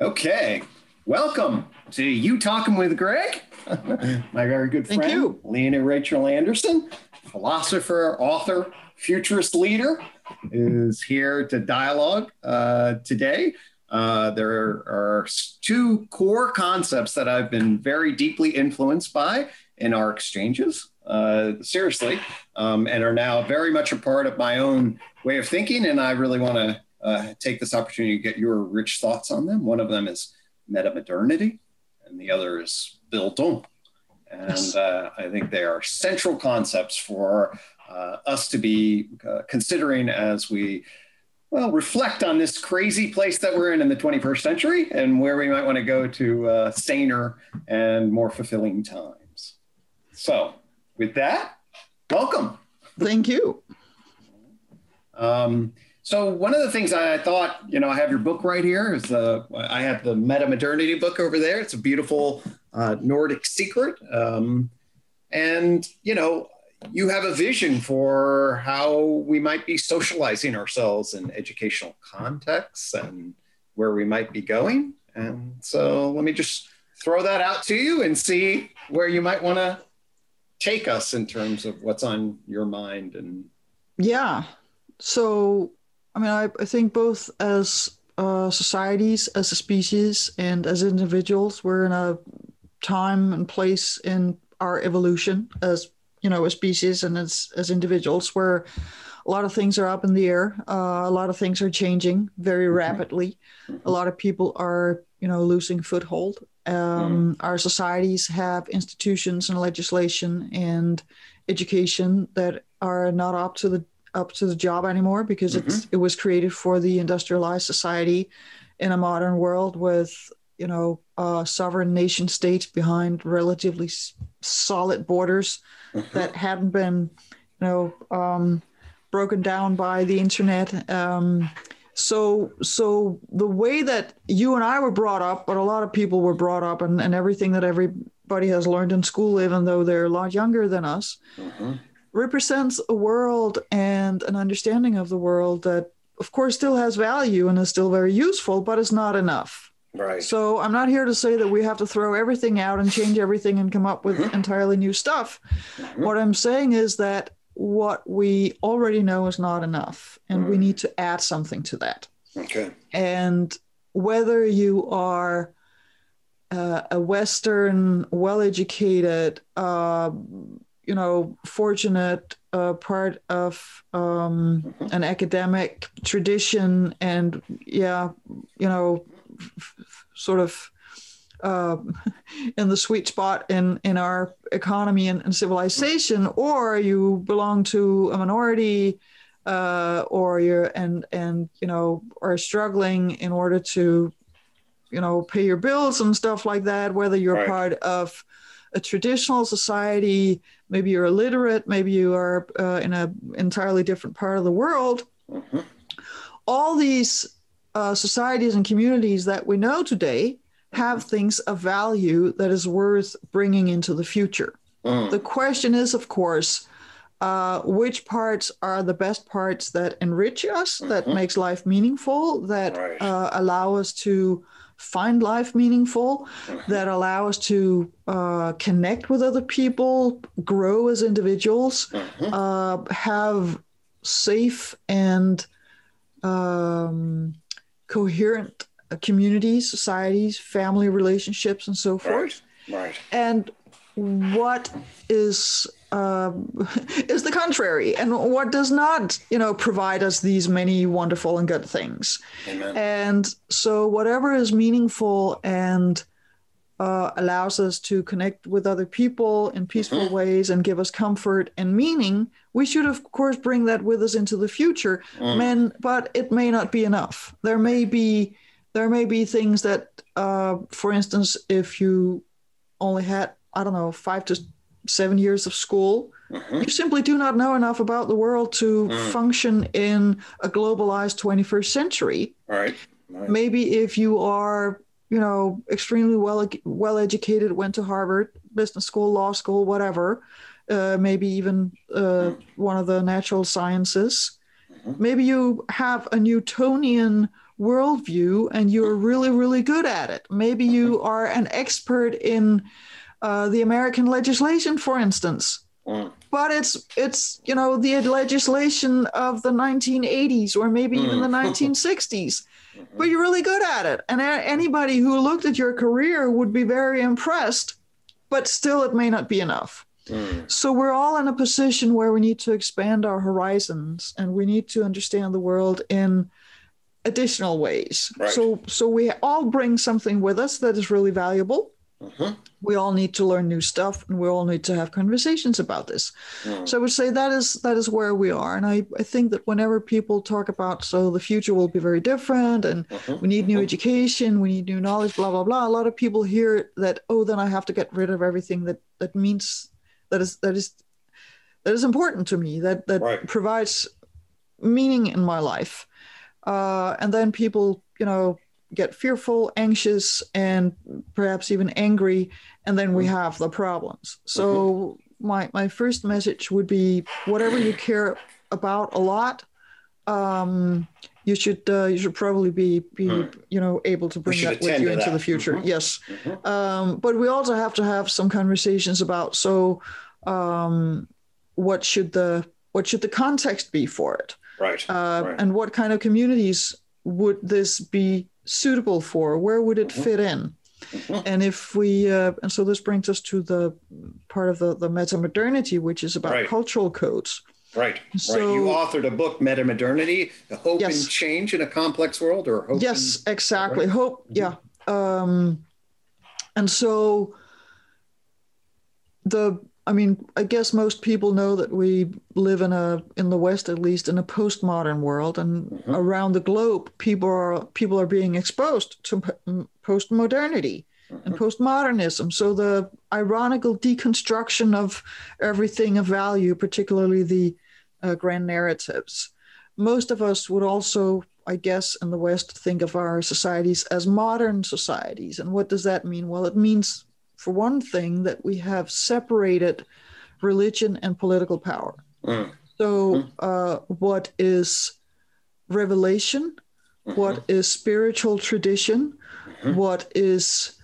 Okay, welcome to UTOKing with Gregg, my very good Thank friend, you. Lene Rachel Andersen, philosopher, author, futurist leader, is here to dialogue uh, today. Uh, there are two core concepts that I've been very deeply influenced by in our exchanges, uh, seriously, um, and are now very much a part of my own way of thinking. And I really want to uh, take this opportunity to get your rich thoughts on them. One of them is metamodernity, and the other is Bildung. And uh, I think they are central concepts for uh, us to be uh, considering as we, well, reflect on this crazy place that we're in in the 21st century and where we might want to go to uh, saner and more fulfilling times. So, with that, welcome. Thank you. Um, so one of the things I thought, you know, I have your book right here. Is the I have the Meta Modernity book over there. It's a beautiful uh, Nordic secret, um, and you know, you have a vision for how we might be socializing ourselves in educational contexts and where we might be going. And so, let me just throw that out to you and see where you might want to take us in terms of what's on your mind and yeah so I mean, I, I think both as uh, societies, as a species, and as individuals, we're in a time and place in our evolution as you know, a species and as as individuals, where a lot of things are up in the air. Uh, a lot of things are changing very mm-hmm. rapidly. A lot of people are, you know, losing foothold. Um, mm. Our societies have institutions and legislation and education that are not up to the up to the job anymore because mm-hmm. it's it was created for the industrialized society in a modern world with you know uh, sovereign nation states behind relatively s- solid borders mm-hmm. that hadn't been you know um, broken down by the internet um, so so the way that you and I were brought up but a lot of people were brought up and, and everything that everybody has learned in school even though they're a lot younger than us mm-hmm represents a world and an understanding of the world that of course still has value and is still very useful but is not enough right so i'm not here to say that we have to throw everything out and change everything and come up with mm-hmm. entirely new stuff mm-hmm. what i'm saying is that what we already know is not enough and mm-hmm. we mm. need to add something to that okay and whether you are uh, a western well-educated uh, you know, fortunate uh, part of um, mm-hmm. an academic tradition, and yeah, you know, f- sort of uh, in the sweet spot in in our economy and, and civilization, or you belong to a minority, uh, or you're and and you know are struggling in order to, you know, pay your bills and stuff like that. Whether you're right. part of a traditional society maybe you're illiterate maybe you are uh, in an entirely different part of the world mm-hmm. all these uh, societies and communities that we know today have things of value that is worth bringing into the future mm. the question is of course uh, which parts are the best parts that enrich us mm-hmm. that makes life meaningful that right. Uh, allow us to find life meaningful, that allow us to uh, connect with other people, grow as individuals, mm-hmm. uh, have safe and um, coherent communities, societies, family relationships, and so forth. Right. right. And what is uh, is the contrary and what does not you know provide us these many wonderful and good things Amen. and so whatever is meaningful and uh, allows us to connect with other people in peaceful mm-hmm. ways and give us comfort and meaning we should of course bring that with us into the future mm. Men, but it may not be enough there may be there may be things that uh, for instance if you only had i don't know five to seven years of school, mm-hmm. you simply do not know enough about the world to mm. function in a globalized 21st century. Right. right. Maybe if you are, you know, extremely well well educated, went to Harvard, business school, law school, whatever, uh, maybe even uh, mm. one of the natural sciences. Mm-hmm. Maybe you have a Newtonian worldview and you're really, really good at it. Maybe you are an expert in uh, the American legislation, for instance. Mm. But it's it's you know the legislation of the 1980s or maybe mm. even the 1960s. Mm-hmm. But you're really good at it, and anybody who looked at your career would be very impressed. But still, it may not be enough. Mm. So we're all in a position where we need to expand our horizons, and we need to understand the world in additional ways. Right. So so we all bring something with us that is really valuable. Mm-hmm. We all need to learn new stuff, and we all need to have conversations about this. Mm. So I would say that is that is where we are, and I, I think that whenever people talk about so the future will be very different, and mm-hmm. we need new mm-hmm. education, we need new knowledge, blah blah blah. A lot of people hear that oh, then I have to get rid of everything that that means that is that is that is important to me that that right. provides meaning in my life, uh, and then people you know get fearful, anxious, and perhaps even angry, and then we mm-hmm. have the problems. So mm-hmm. my my first message would be whatever you care about a lot, um, you should uh, you should probably be be you know able to bring that with you into that. the future. Mm-hmm. Yes, mm-hmm. Um, but we also have to have some conversations about so um, what should the what should the context be for it, right. Uh, right. And what kind of communities would this be suitable for? Where would it fit in? And if we, uh, and so this brings us to the part of the, the meta modernity, which is about right. cultural codes. Right. So, right. You authored a book, Meta Modernity, Hope yes. and Change in a Complex World, or Hope. Yes, and, exactly. Right? Hope. Mm-hmm. Yeah. Um, and so the I mean, I guess most people know that we live in a, in the West at least, in a postmodern world, and mm-hmm. around the globe, people are people are being exposed to postmodernity mm-hmm. and postmodernism. So the ironical deconstruction of everything of value, particularly the uh, grand narratives. Most of us would also, I guess, in the West, think of our societies as modern societies. And what does that mean? Well, it means for one thing, that we have separated religion and political power. Mm. So, mm. uh, what is revelation? Mm-hmm. What is spiritual tradition? Mm-hmm. What is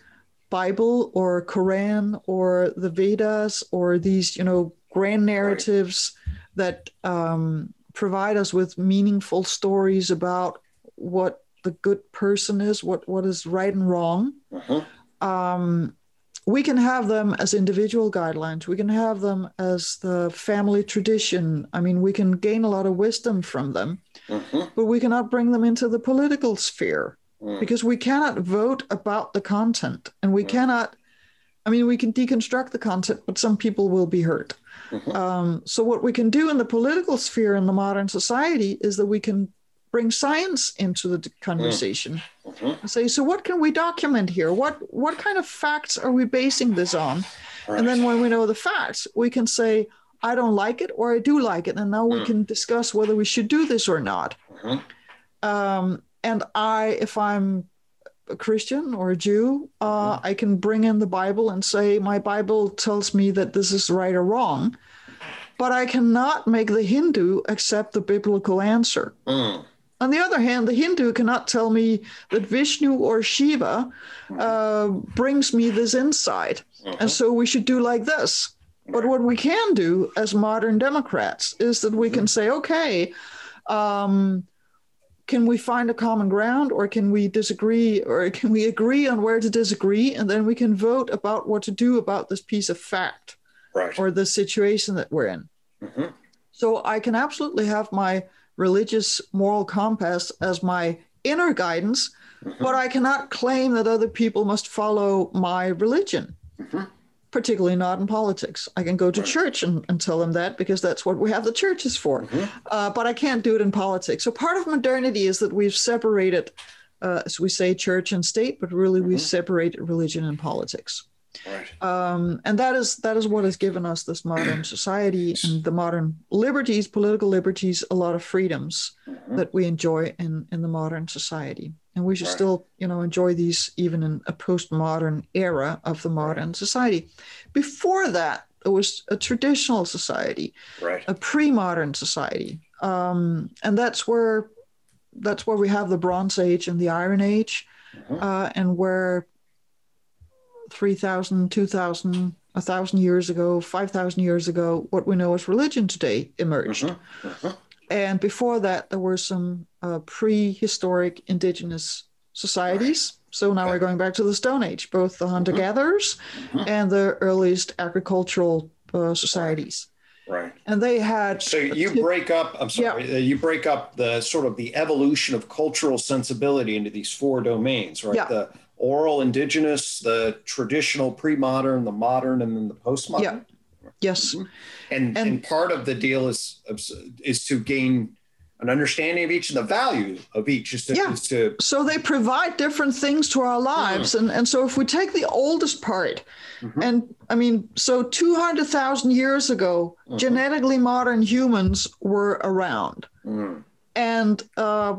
Bible or Quran or the Vedas or these, you know, grand narratives right. that um, provide us with meaningful stories about what the good person is, what what is right and wrong. Mm-hmm. Um, we can have them as individual guidelines. We can have them as the family tradition. I mean, we can gain a lot of wisdom from them, mm-hmm. but we cannot bring them into the political sphere mm. because we cannot vote about the content and we mm. cannot. I mean, we can deconstruct the content, but some people will be hurt. Mm-hmm. Um, so, what we can do in the political sphere in the modern society is that we can bring science into the conversation mm-hmm. and say so what can we document here what what kind of facts are we basing this on right. and then when we know the facts we can say i don't like it or i do like it and now we mm. can discuss whether we should do this or not mm-hmm. um, and i if i'm a christian or a jew uh, mm-hmm. i can bring in the bible and say my bible tells me that this is right or wrong but i cannot make the hindu accept the biblical answer mm. On the other hand, the Hindu cannot tell me that Vishnu or Shiva uh, brings me this insight. Uh-huh. And so we should do like this. But what we can do as modern Democrats is that we can say, okay, um, can we find a common ground or can we disagree or can we agree on where to disagree? And then we can vote about what to do about this piece of fact right. or the situation that we're in. Mm-hmm. So I can absolutely have my religious moral compass as my inner guidance, mm-hmm. but I cannot claim that other people must follow my religion, mm-hmm. particularly not in politics. I can go to right. church and, and, tell them that because that's what we have the churches for, mm-hmm. uh, but I can't do it in politics. So part of modernity is that we've separated, uh, as we say, church and state, but really we've mm-hmm. separated religion and politics. Right. Um, and that is that is what has given us this modern society and the modern liberties, political liberties, a lot of freedoms mm-hmm. that we enjoy in in the modern society. And we should right. still, you know, enjoy these even in a postmodern era of the modern right. society. Before that, it was a traditional society, right. a pre-modern society, um, and that's where that's where we have the Bronze Age and the Iron Age, Mhm. uh, and where 3,000, 2,000, 1,000 years ago, 5,000 years ago, what we know as religion today emerged. Mhm. Mhm. And before that, there were some uh, prehistoric indigenous societies. So now we're going back to the Stone Age, both the hunter gatherers and the earliest agricultural uh, societies. Right. And they had. So you break up. I'm sorry. uh, You break up the sort of the evolution of cultural sensibility into these four domains, right? Yeah. The oral indigenous, the traditional pre-modern, the modern, and then the postmodern. Yeah. Yes. And, and And- part of the deal is is to gain an understanding of each and the value of each. Is to, Yeah. is to So they provide different things to our lives. And, and so if we take the oldest part, Mhm. and I mean, so 200,000 years ago, Mhm. genetically modern humans were around. Mm, and uh,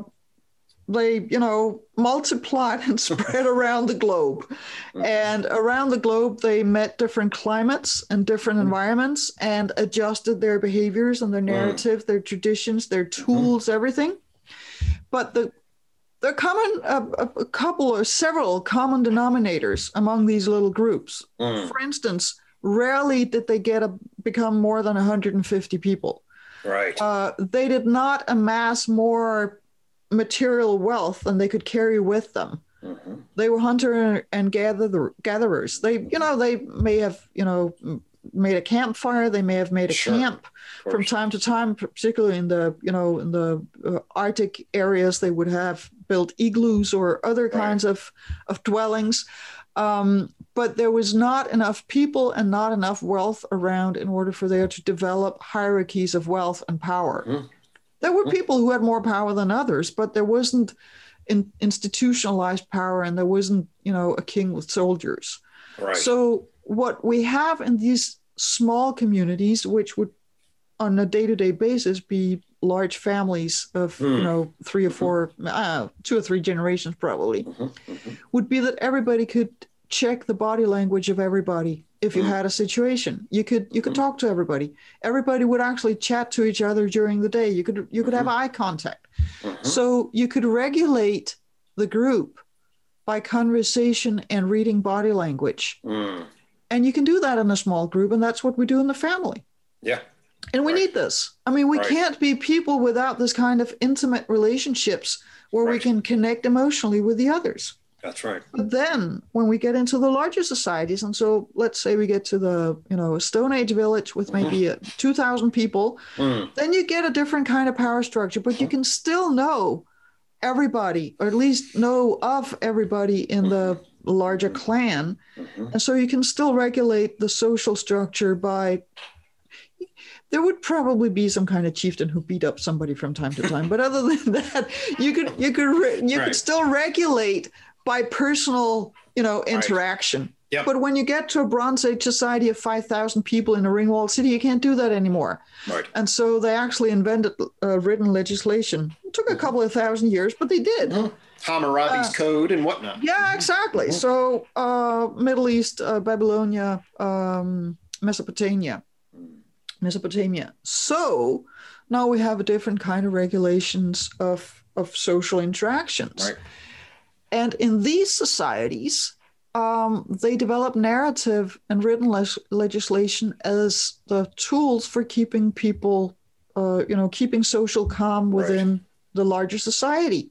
they, you know, multiplied and spread around the globe. And around the globe, they met different climates and different environments and adjusted their behaviors and their narrative, their traditions, their tools, everything. But the there are common a, a, a couple or several common denominators among these little groups. mm, For instance, rarely did they get a, become more than 150 people right. uh, they did not amass more material wealth than they could carry with them. Mhm. They were hunter and gather, gatherers. They, you know, they may have, you know, made a campfire. They may have made a Sure. camp from time to time, particularly in the, you know, in the uh, Arctic areas. They would have built igloos or other kinds of of dwellings. Um, but there was not enough people and not enough wealth around in order for there to develop hierarchies of wealth and power. Mhm. There were people who had more power than others, but there wasn't in, institutionalized power, and there wasn't, you know, a king with soldiers. Right. So what we have in these small communities, which would on a day-to-day basis be large families of Hmm. you know three or four uh, two or three generations probably Mhm, mhm. would be that everybody could check the body language of everybody if you Mm. had a situation you could you could Mm. talk to everybody everybody would actually chat to each other during the day you could you could have eye contact Mhm. so you could regulate the group by conversation and reading body language Mm, and you can do that in a small group and that's what we do in the family yeah. and we Right. need this. I mean, we Right. can't be people without this kind of intimate relationships where we can connect emotionally with the others. That's right. But then when we get into the larger societies, and so let's say we get to the, you know, Stone Age village with maybe uh 2,000 people, Mm, then you get a different kind of power structure, but you can still know everybody, or at least know of everybody in the larger clan. mhm. And so you can still regulate the social structure by. There would probably be some kind of chieftain who beat up somebody from time to time, but other than that, you could you could you Right. could still regulate by personal you know interaction. Yep. But when you get to a Bronze Age society of five thousand people in a ring-walled city, you can't do that anymore. Right. And so they actually invented uh, written legislation. It took a couple of thousand years, but they did. Mhm. Hammurabi's Uh, code and whatnot. Yeah, exactly. Mhm. So, uh, Middle East, uh, Babylonia, um, Mesopotamia, Mesopotamia. So now we have a different kind of regulations of of social interactions, Right. And in these societies, um, they develop narrative and written les- legislation as the tools for keeping people, uh, you know, keeping social calm Right. within the larger society.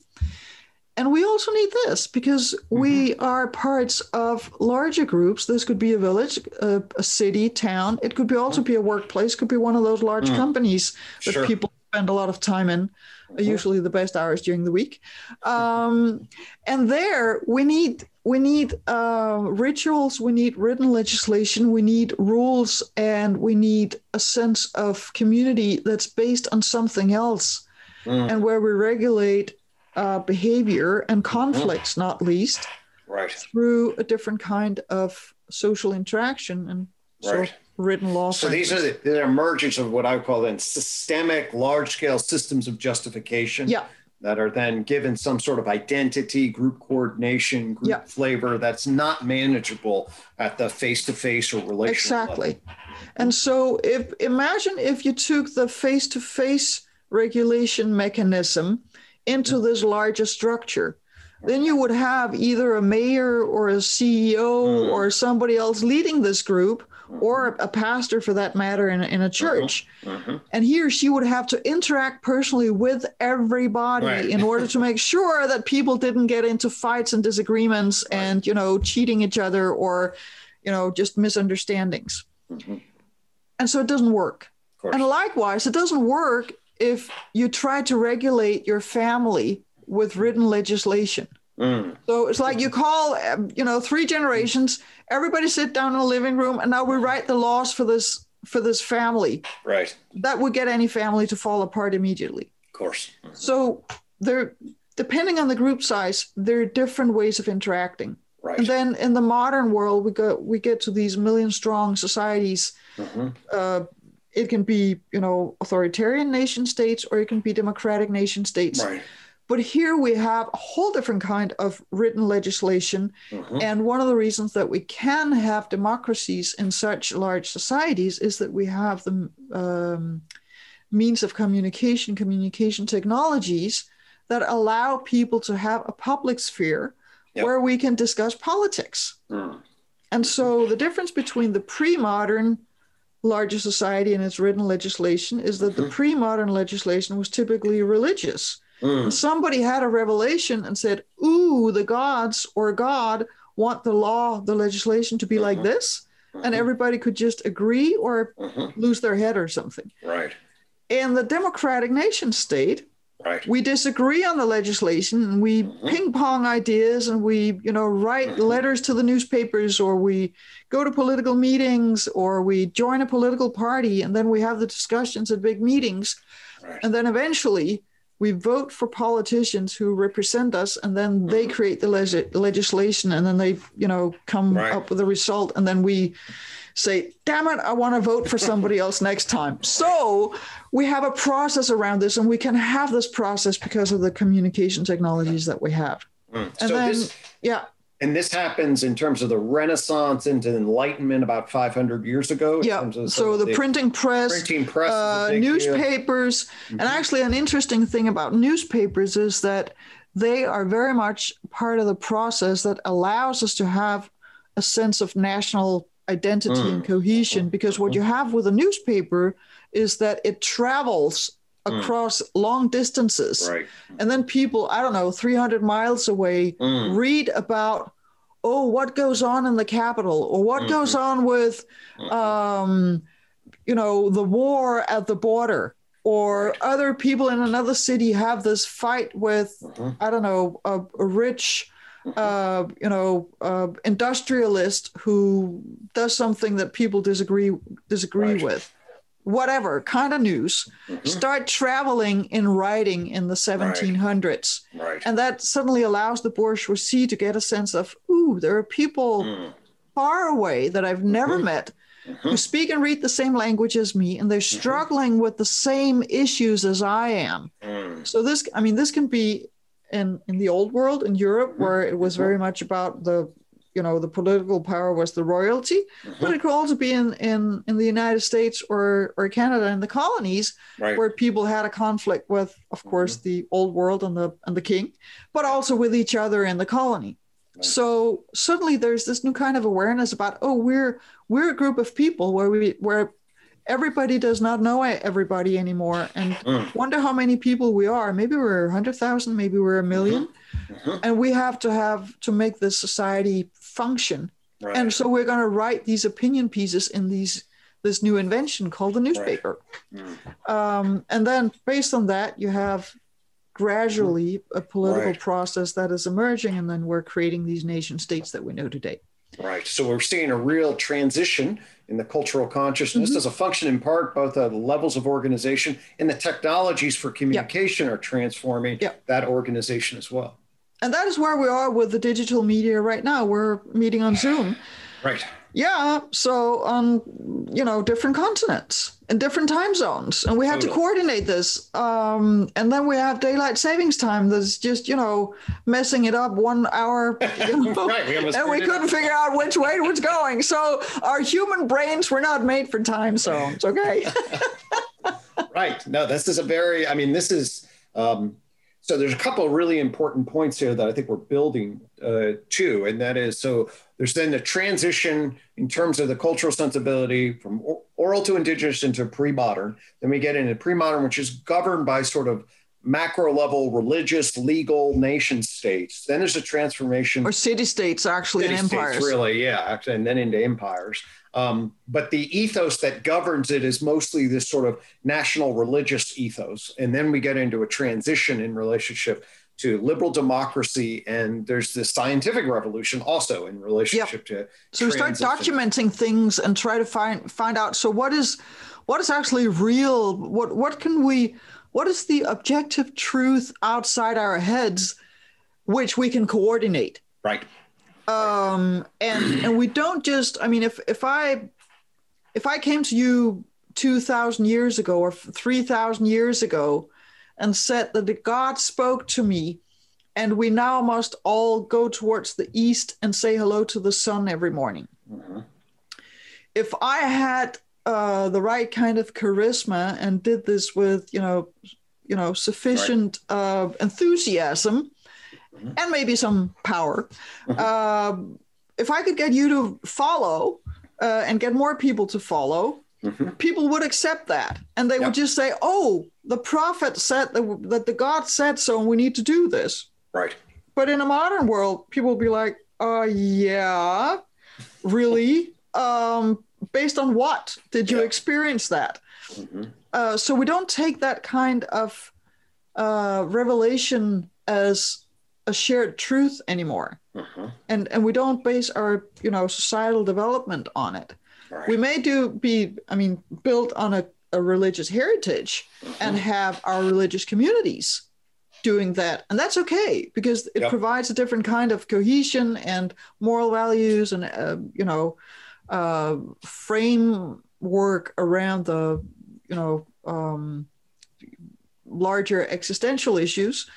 And we also need this because we are parts of larger groups. This could be a village, a, a city, town. It could be also be a workplace. Could be one of those large Mm. companies that Sure. people spend a lot of time in. Uh. Usually, the best hours during the week. Um, and there, we need we need uh, rituals. We need written legislation. We need rules, and we need a sense of community that's based on something else Mm, and where we regulate uh, behavior and conflicts, not least, right. through a different kind of social interaction and so Right. Written law. So these are the, the emergence of what I would call then systemic, large-scale systems of justification. yeah, that are then given some sort of identity, group coordination, group Yeah. flavor that's not manageable at the face-to-face or relational exactly. And so, if imagine if you took the face-to-face regulation mechanism into this larger structure then you would have either a mayor or a ceo mm. or somebody else leading this group or a pastor for that matter in, in a church mm-hmm. and he or she would have to interact personally with everybody right. in order to make sure that people didn't get into fights and disagreements right. and you know cheating each other or you know just misunderstandings mm-hmm. and so it doesn't work and likewise it doesn't work if you try to regulate your family with written legislation Mm. So it's like you call, um, you know, three generations. Everybody sit down in the living room, and now we write the laws for this for this family. Right. That would get any family to fall apart immediately. Of course. Mm-hmm. So there, depending on the group size, there are different ways of interacting. Right. And then in the modern world, we go we get to these million strong societies. Mm-hmm. Uh, it can be, you know, authoritarian nation states, or it can be democratic nation states. Right but here we have a whole different kind of written legislation. Mm-hmm. And one of the reasons that we can have democracies in such large societies is that we have the um, means of communication, communication technologies that allow people to have a public sphere yep. where we can discuss politics. Mm. And so the difference between the pre modern larger society and its written legislation is that mm-hmm. the pre modern legislation was typically religious. Mm. Somebody had a revelation and said, Ooh, the gods or God want the law, the legislation to be mm-hmm. like this. Mm-hmm. And everybody could just agree or mm-hmm. lose their head or something. Right. In the democratic nation state, Right. We disagree on the legislation and we mm-hmm. ping pong ideas and we, you know, write mm-hmm. letters to the newspapers or we go to political meetings or we join a political party and then we have the discussions at big meetings. Right. And then eventually we vote for politicians who represent us and then they mm-hmm. create the leg- legislation and then they you know come right. up with a result and then we say damn it i want to vote for somebody else next time so we have a process around this and we can have this process because of the communication technologies that we have mm. and so then this, yeah and this happens in terms of the Renaissance into Enlightenment about 500 years ago. Yeah. So the, the, printing press, printing press, uh, newspapers, mm-hmm. and actually an interesting thing about newspapers is that they are very much part of the process that allows us to have a sense of national identity mm. and cohesion. Because what you have with a newspaper is that it travels. Across mm. long distances. Right. And then people, I don't know, 300 miles away, mm. read about oh, what goes on in the capital or what mm-hmm. goes on with, mm-hmm. um, you know, the war at the border or other people in another city have this fight with, mm-hmm. I don't know, a, a rich, mm-hmm. uh, you know, uh, industrialist who does something that people disagree disagree right. with whatever kind of news mm-hmm. start traveling in writing in the 1700s right. And that suddenly allows the bourgeoisie to get a sense of ooh there are people mm. far away that i've never mm-hmm. met mm-hmm. who speak and read the same language as me and they're mm-hmm. struggling with the same issues as i am mm. so this i mean this can be in in the old world in europe mm-hmm. where it was mm-hmm. very much about the you know the political power was the royalty mm-hmm. but it could also be in in in the united states or or canada in the colonies right. where people had a conflict with of mm-hmm. course mm-hmm. the old world and the and the king but also with each other in the colony right. so suddenly there's this new kind of awareness about oh we're we're a group of people where we where everybody does not know everybody anymore and mm. wonder how many people we are maybe we're 100000 maybe we're a 1000000 mm-hmm. mm-hmm. and we have to have to make this society function right. and so we're going to write these opinion pieces in these this new invention called the newspaper right. mm. um, and then based on that you have gradually a political right. process that is emerging and then we're creating these nation states that we know today Right. So we're seeing a real transition in the cultural consciousness mm-hmm. as a function in part both the levels of organization and the technologies for communication yep. are transforming yep. that organization as well. And that is where we are with the digital media right now. We're meeting on Zoom. right. Yeah. So on, you know, different continents and different time zones. And we have totally. to coordinate this. Um, and then we have daylight savings time that's just, you know, messing it up one hour. You know, right. We and we couldn't figure out which way it was going. So our human brains were not made for time zones. Okay. right. No, this is a very, I mean, this is, um, So there's a couple of really important points here that I think we're building uh, to, and that is so there's then the transition in terms of the cultural sensibility from oral to indigenous into pre-modern. Then we get into pre-modern, which is governed by sort of macro level religious legal nation states. Then there's a transformation or city states actually city empires. really yeah actually, and then into empires um, but the ethos that governs it is mostly this sort of national religious ethos. And then we get into a transition in relationship to liberal democracy. And there's this scientific revolution also in relationship yep. to so we start documenting things and try to find find out so what is what is actually real? What what can we what is the objective truth outside our heads which we can coordinate? Right um and and we don't just i mean if if i if i came to you 2000 years ago or 3000 years ago and said that god spoke to me and we now must all go towards the east and say hello to the sun every morning mm-hmm. if i had uh, the right kind of charisma and did this with you know you know sufficient right. uh, enthusiasm mm-hmm. and maybe some power mm-hmm. uh, if i could get you to follow uh, and get more people to follow mm-hmm. people would accept that and they yep. would just say oh the prophet said that, that the god said so and we need to do this right but in a modern world people will be like uh yeah really um based on what did you yeah. experience that? Mm-hmm. Uh, so we don't take that kind of uh, revelation as a shared truth anymore, mm-hmm. and and we don't base our you know societal development on it. Right. We may do be, I mean, built on a, a religious heritage mm-hmm. and have our religious communities doing that and that's okay because it yep. provides a different kind of cohesion and moral values and uh, you know uh, framework around the you know um, larger existential issues,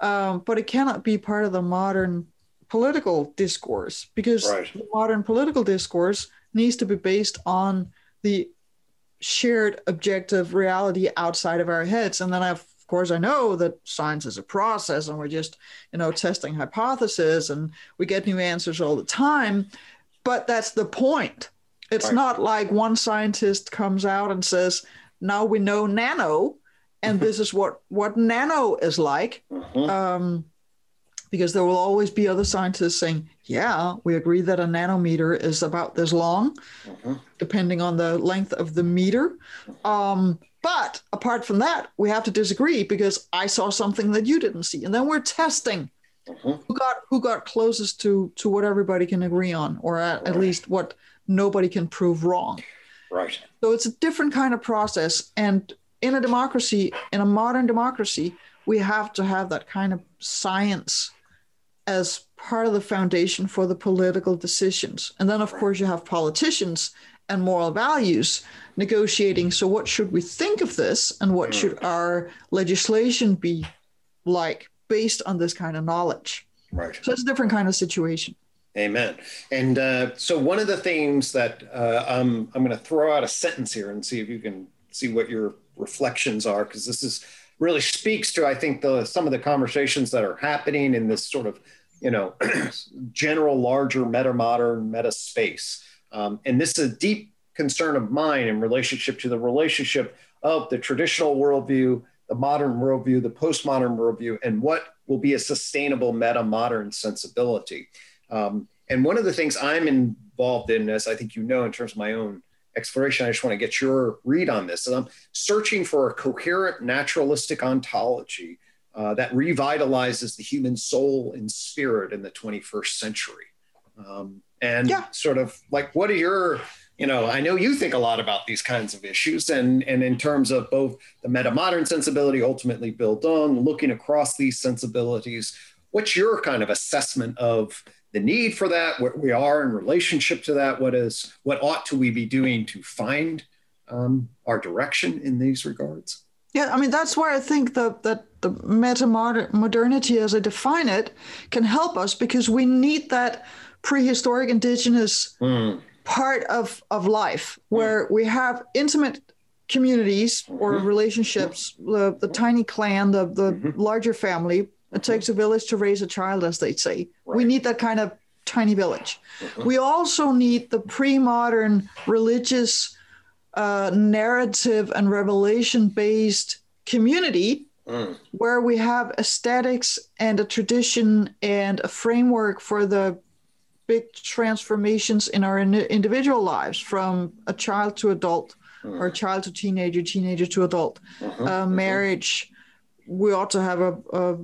um, but it cannot be part of the modern political discourse because right. modern political discourse needs to be based on the shared objective reality outside of our heads and then I've, of course i know that science is a process and we're just you know testing hypotheses and we get new answers all the time but that's the point. It's right. not like one scientist comes out and says, now we know nano, and mm-hmm. this is what, what nano is like. Mm-hmm. Um, because there will always be other scientists saying, yeah, we agree that a nanometer is about this long, mm-hmm. depending on the length of the meter. Um, but apart from that, we have to disagree because I saw something that you didn't see. And then we're testing. Who got who got closest to to what everybody can agree on, or at, right. at least what nobody can prove wrong. Right. So it's a different kind of process, and in a democracy, in a modern democracy, we have to have that kind of science as part of the foundation for the political decisions. And then, of course, you have politicians and moral values negotiating. So, what should we think of this, and what should mm. our legislation be like? based on this kind of knowledge. Right. So it's a different kind of situation. Amen. And uh, so one of the things that uh, I'm I'm going to throw out a sentence here and see if you can see what your reflections are because this is really speaks to I think the some of the conversations that are happening in this sort of you know general larger meta modern meta space. Um, and this is a deep concern of mine in relationship to the relationship of the traditional worldview the modern worldview, the postmodern worldview, and what will be a sustainable meta modern sensibility. Um, and one of the things I'm involved in, as I think you know, in terms of my own exploration, I just want to get your read on this. And I'm searching for a coherent naturalistic ontology uh, that revitalizes the human soul and spirit in the 21st century. Um, and yeah. sort of like, what are your you know, I know you think a lot about these kinds of issues, and and in terms of both the meta modern sensibility, ultimately Bildung, looking across these sensibilities. What's your kind of assessment of the need for that? Where we are in relationship to that? What is what ought to we be doing to find um, our direction in these regards? Yeah, I mean that's why I think that that the meta modernity, as I define it, can help us because we need that prehistoric indigenous mm part of of life where mm. we have intimate communities or mm-hmm. relationships, the, the tiny clan, the, the mm-hmm. larger family. It takes a village to raise a child, as they say. Right. We need that kind of tiny village. We also need the pre modern religious uh, narrative and revelation based community mm. where we have aesthetics and a tradition and a framework for the big transformations in our in- individual lives from a child to adult mm. or child to teenager, teenager to adult. Mm-hmm. Uh, mm-hmm. marriage, we ought to have a, a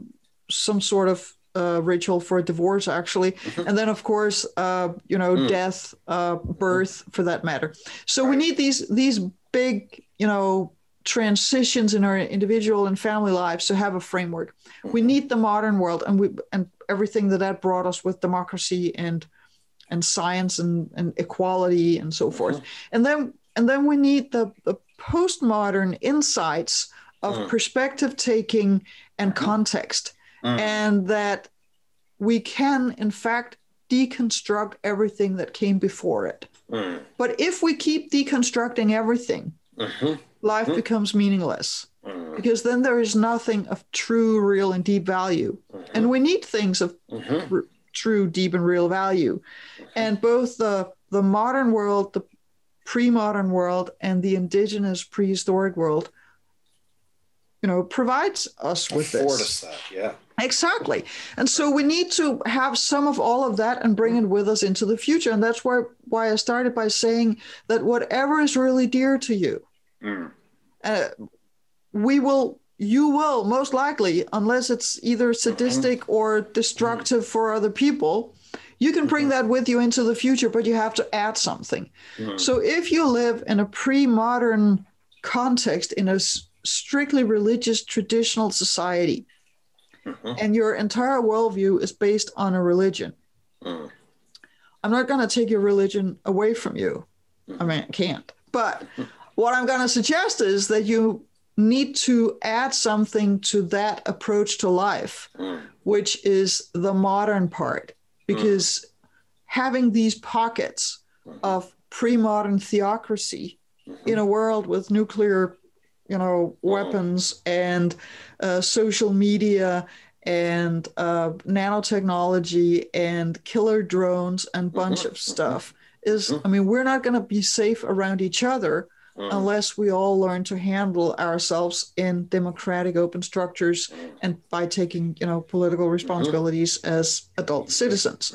some sort of uh, ritual for a divorce, actually, mm-hmm. and then of course, uh, you know, mm. death, uh, birth, for that matter. So right. we need these these big, you know, transitions in our individual and family lives to have a framework. We mm-hmm. need the modern world, and we and everything that that brought us with democracy and and science and, and equality and so forth. Mm-hmm. And then and then we need the, the postmodern insights of mm. perspective taking and mm-hmm. context mm. and that we can, in fact, deconstruct everything that came before it. Mm. But if we keep deconstructing everything, mm-hmm. life mm-hmm. becomes meaningless mm. because then there is nothing of true, real, and deep value. Mm-hmm. And we need things of mm-hmm. r- true, deep, and real value. And both the, the modern world, the pre modern world, and the indigenous prehistoric world you know provides us with Afford this. us that, yeah. Exactly. And so we need to have some of all of that and bring it with us into the future. And that's why why I started by saying that whatever is really dear to you, mm. uh, we will you will most likely, unless it's either sadistic mm-hmm. or destructive mm-hmm. for other people, you can bring mm-hmm. that with you into the future, but you have to add something. Mm. So if you live in a pre-modern context in a strictly religious traditional society mm-hmm. and your entire worldview is based on a religion mm. i'm not going to take your religion away from you mm. i mean i can't but what i'm going to suggest is that you need to add something to that approach to life mm. which is the modern part because having these pockets mm-hmm. of pre-modern theocracy in mm-hmm. a world with nuclear you know, mm-hmm. weapons and uh, social media and uh, nanotechnology and killer drones and mm-hmm. bunch of stuff mm-hmm. is i mean we're not going to be safe around each other unless we all learn to handle ourselves in democratic open structures and by taking you know political responsibilities as adult citizens.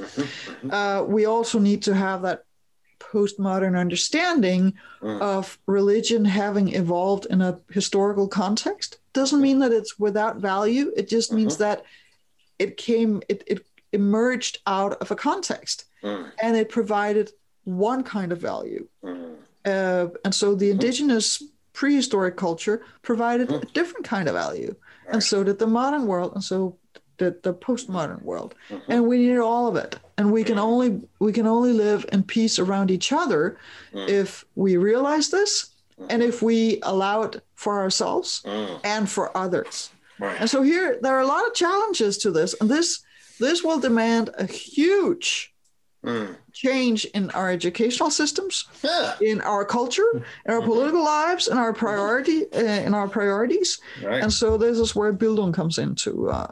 Uh, we also need to have that postmodern understanding mm. of religion having evolved in a historical context doesn't mean that it's without value. It just means mm-hmm. that it came, it, it emerged out of a context mm. and it provided one kind of value. Mm. Uh, and so the mm-hmm. indigenous prehistoric culture provided mm. a different kind of value. And so did the modern world. And so the, the postmodern world mm-hmm. and we need all of it and we can mm. only we can only live in peace around each other mm. if we realize this mm. and if we allow it for ourselves mm. and for others right. and so here there are a lot of challenges to this and this this will demand a huge mm. change in our educational systems yeah. in our culture in our mm-hmm. political lives in our priority uh, in our priorities right. and so this is where Bildung comes into uh,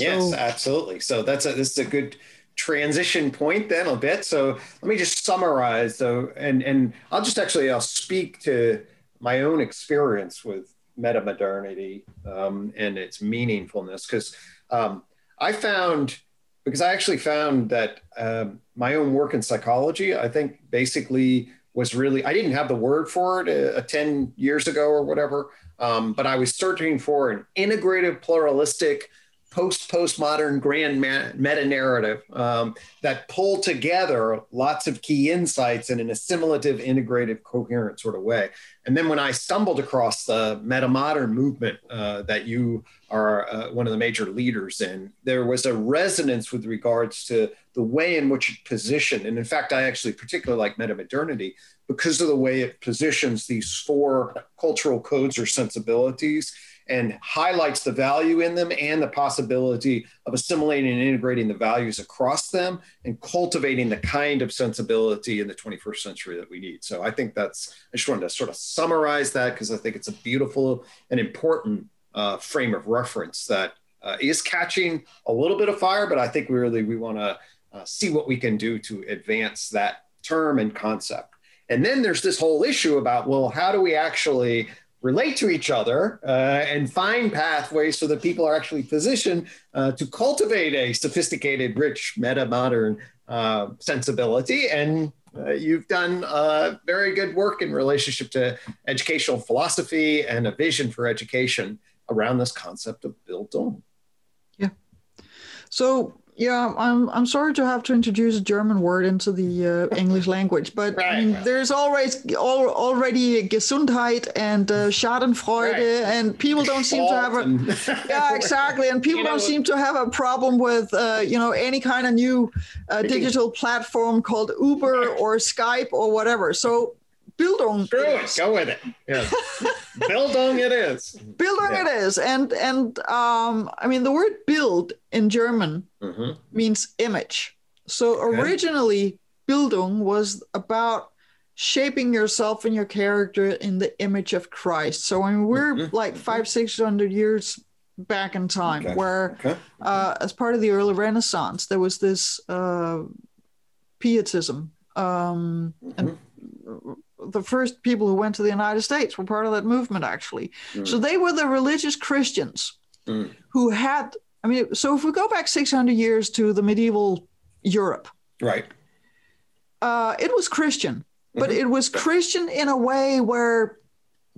Yes, absolutely. So that's a this is a good transition point then a bit. So let me just summarize. So and and I'll just actually I'll speak to my own experience with meta modernity um, and its meaningfulness because um, I found because I actually found that um, my own work in psychology I think basically was really I didn't have the word for it uh, 10 years ago or whatever um, but I was searching for an integrative pluralistic post postmodern grand meta narrative um, that pull together lots of key insights in an assimilative, integrative, coherent sort of way. And then when I stumbled across the meta modern movement uh, that you are uh, one of the major leaders in, there was a resonance with regards to the way in which it positioned. And in fact, I actually particularly like meta modernity because of the way it positions these four cultural codes or sensibilities and highlights the value in them and the possibility of assimilating and integrating the values across them and cultivating the kind of sensibility in the 21st century that we need. So I think that's, I just wanted to sort of summarize that because I think it's a beautiful and important uh, frame of reference that uh, is catching a little bit of fire, but I think we really, we want to uh, see what we can do to advance that term and concept. And then there's this whole issue about, well, how do we actually relate to each other uh, and find pathways so that people are actually positioned uh, to cultivate a sophisticated, rich, meta modern uh, sensibility. And uh, you've done uh, very good work in relationship to educational philosophy and a vision for education around this concept of Bildung. Yeah. So yeah, I'm I'm sorry to have to introduce a German word into the uh, English language, but right. I mean, there's always al- already Gesundheit and uh, Schadenfreude, right. and people don't seem to have a yeah exactly, and people you know, don't seem to have a problem with uh, you know any kind of new uh, digital platform called Uber or Skype or whatever. So Bildung. Screw it. Go with it. Yeah. Bildung it is. Bildung yeah. it is. And and um, I mean the word build in German mm-hmm. means image. So originally okay. Bildung was about shaping yourself and your character in the image of Christ. So I mean we're mm-hmm. like five, six hundred years back in time okay. where okay. Uh, as part of the early Renaissance there was this uh, pietism um, mm-hmm. and the first people who went to the United States were part of that movement, actually. Mm. So they were the religious Christians mm. who had, I mean, so if we go back 600 years to the medieval Europe, right? Uh, it was Christian, but mm-hmm. it was Christian in a way where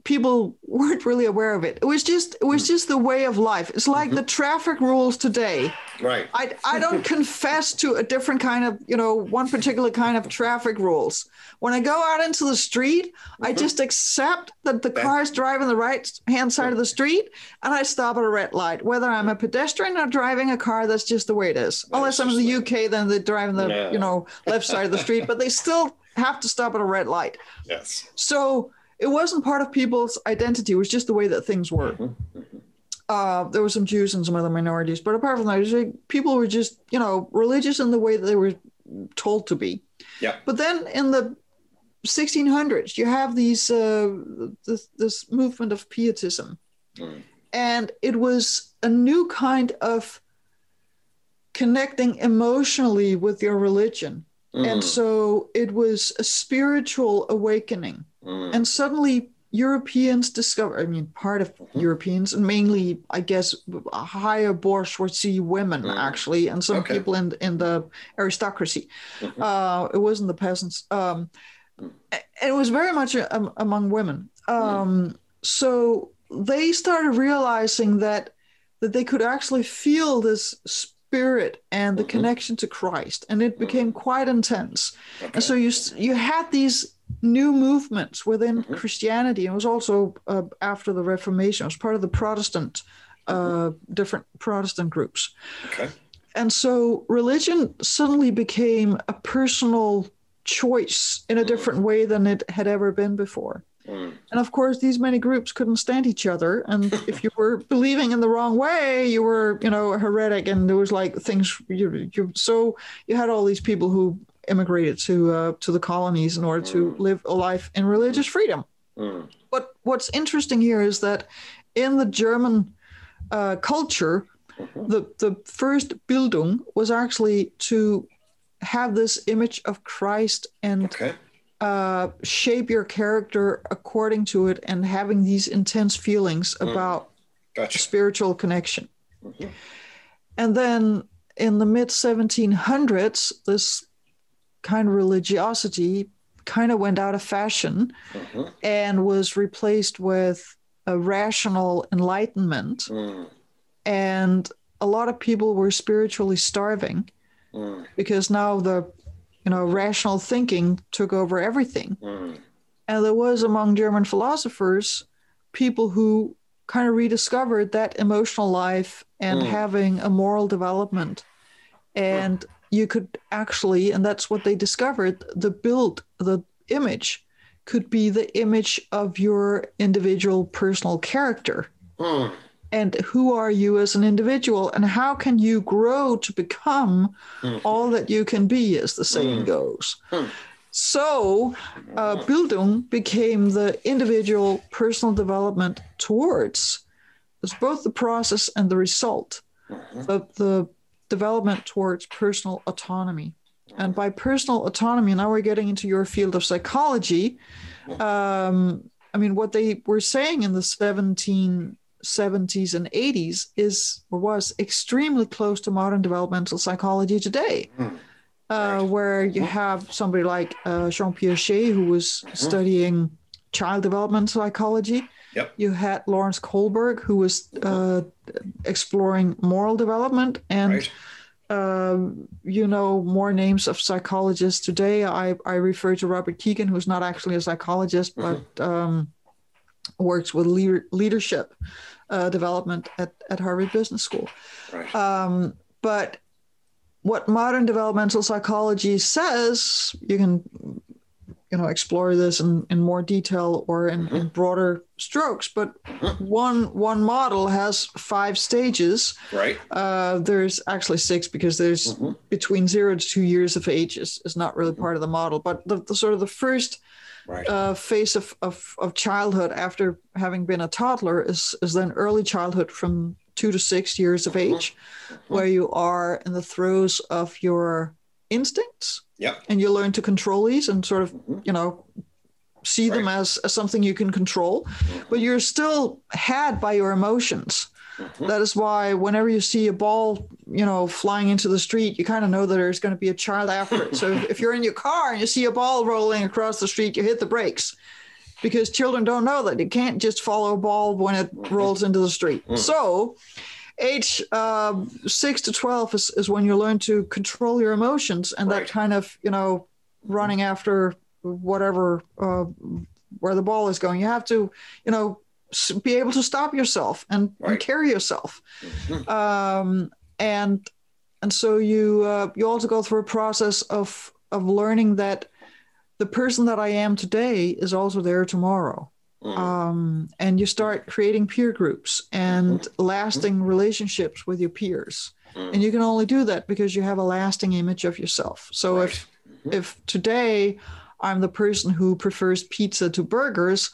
people weren't really aware of it. It was just it was mm. just the way of life. It's like mm-hmm. the traffic rules today. Right. I I don't confess to a different kind of, you know, one particular kind of traffic rules. When I go out into the street, mm-hmm. I just accept that the car is driving the right hand side of the street and I stop at a red light, whether I'm a pedestrian or driving a car, that's just the way it is. Unless I'm in the UK, then they're driving the, yeah. you know, left side of the street, but they still have to stop at a red light. Yes. So it wasn't part of people's identity. It was just the way that things were. Mm-hmm. mm-hmm. Uh, there were some Jews and some other minorities, but apart from that, people were just, you know, religious in the way that they were told to be. Yeah. But then in the 1600s, you have these uh, this, this movement of pietism, mm. and it was a new kind of connecting emotionally with your religion. Mm. And so it was a spiritual awakening. Mm. And suddenly Europeans discover, I mean, part of mm-hmm. Europeans, and mainly, I guess, higher bourgeoisie women, mm. actually, and some okay. people in, in the aristocracy. Mm-hmm. Uh, it wasn't the peasants. Um, mm. it was very much a, a, among women. Mm. Um, so they started realizing that that they could actually feel this spirit and the mm-hmm. connection to Christ, and it became mm-hmm. quite intense. Okay. And so you you had these new movements within mm-hmm. Christianity. It was also uh, after the Reformation. It was part of the Protestant, uh, mm-hmm. different Protestant groups. Okay. And so religion suddenly became a personal choice in a mm. different way than it had ever been before. Mm. And of course, these many groups couldn't stand each other. And if you were believing in the wrong way, you were, you know, a heretic. And there was like things you, you so you had all these people who immigrated to uh, to the colonies in order to mm. live a life in religious freedom. Mm. But what's interesting here is that in the German uh, culture, mm-hmm. the the first Bildung was actually to have this image of Christ and okay. uh, shape your character according to it, and having these intense feelings mm. about gotcha. spiritual connection. Mm-hmm. And then in the mid 1700s, this kind of religiosity kind of went out of fashion mm-hmm. and was replaced with a rational enlightenment. Mm. And a lot of people were spiritually starving mm. because now the you know rational thinking took over everything. Mm. And there was among German philosophers people who kind of rediscovered that emotional life and mm. having a moral development. And you could actually, and that's what they discovered, the build, the image could be the image of your individual personal character. Mm. And who are you as an individual? And how can you grow to become Mhm. all that you can be, as the saying Mm. goes? Hmm. So, uh, Bildung became the individual personal development towards it's both the process and the result Mhm. the, the development towards personal autonomy. And by personal autonomy, now we're getting into your field of psychology. Um, I mean, what they were saying in the 1770s and 80s is or was extremely close to modern developmental psychology today. Mm. Uh, where you have somebody like uh, Jean Piaget, who was studying child development psychology. Yep. You had Lawrence Kohlberg, who was uh, exploring moral development, and Right. um, you know more names of psychologists today. I, I refer to Robert Kegan, who's not actually a psychologist, but um, works with leader, leadership uh, development at, at Harvard Business School. Right. Um, but what modern developmental psychology says, you can you know explore this in, in more detail or in, in broader strokes. But one one model has five stages. Right. Uh, there's actually six because there's Mhm. between zero to two years of age is, is not really part of the model. But the, the sort of the first Right. uh, phase of, of, of childhood after having been a toddler is, is then early childhood from two to six years of age, where you are in the throes of your instincts Yeah. and you learn to control these and sort of, you know, see them as, as something you can control, but you're still had by your emotions. Mhm. That is why whenever you see a ball, you know, flying into the street, you kind of know that there's going to be a child after it. So if you're in your car and you see a ball rolling across the street, you hit the brakes because children don't know that you can't just follow a ball when it rolls into the street. Mm. So age um, six to 12 is, is when you learn to control your emotions and Right. that kind of, you know, running after whatever, uh, where the ball is going. You have to, you know, be able to stop yourself and, and carry yourself. Um, and and so you uh, you also go through a process of of learning that the person that I am today is also there tomorrow. Mm. Um, and you start creating peer groups and lasting relationships with your peers. Mm. And you can only do that because you have a lasting image of yourself. So Right. if if today I'm the person who prefers pizza to burgers,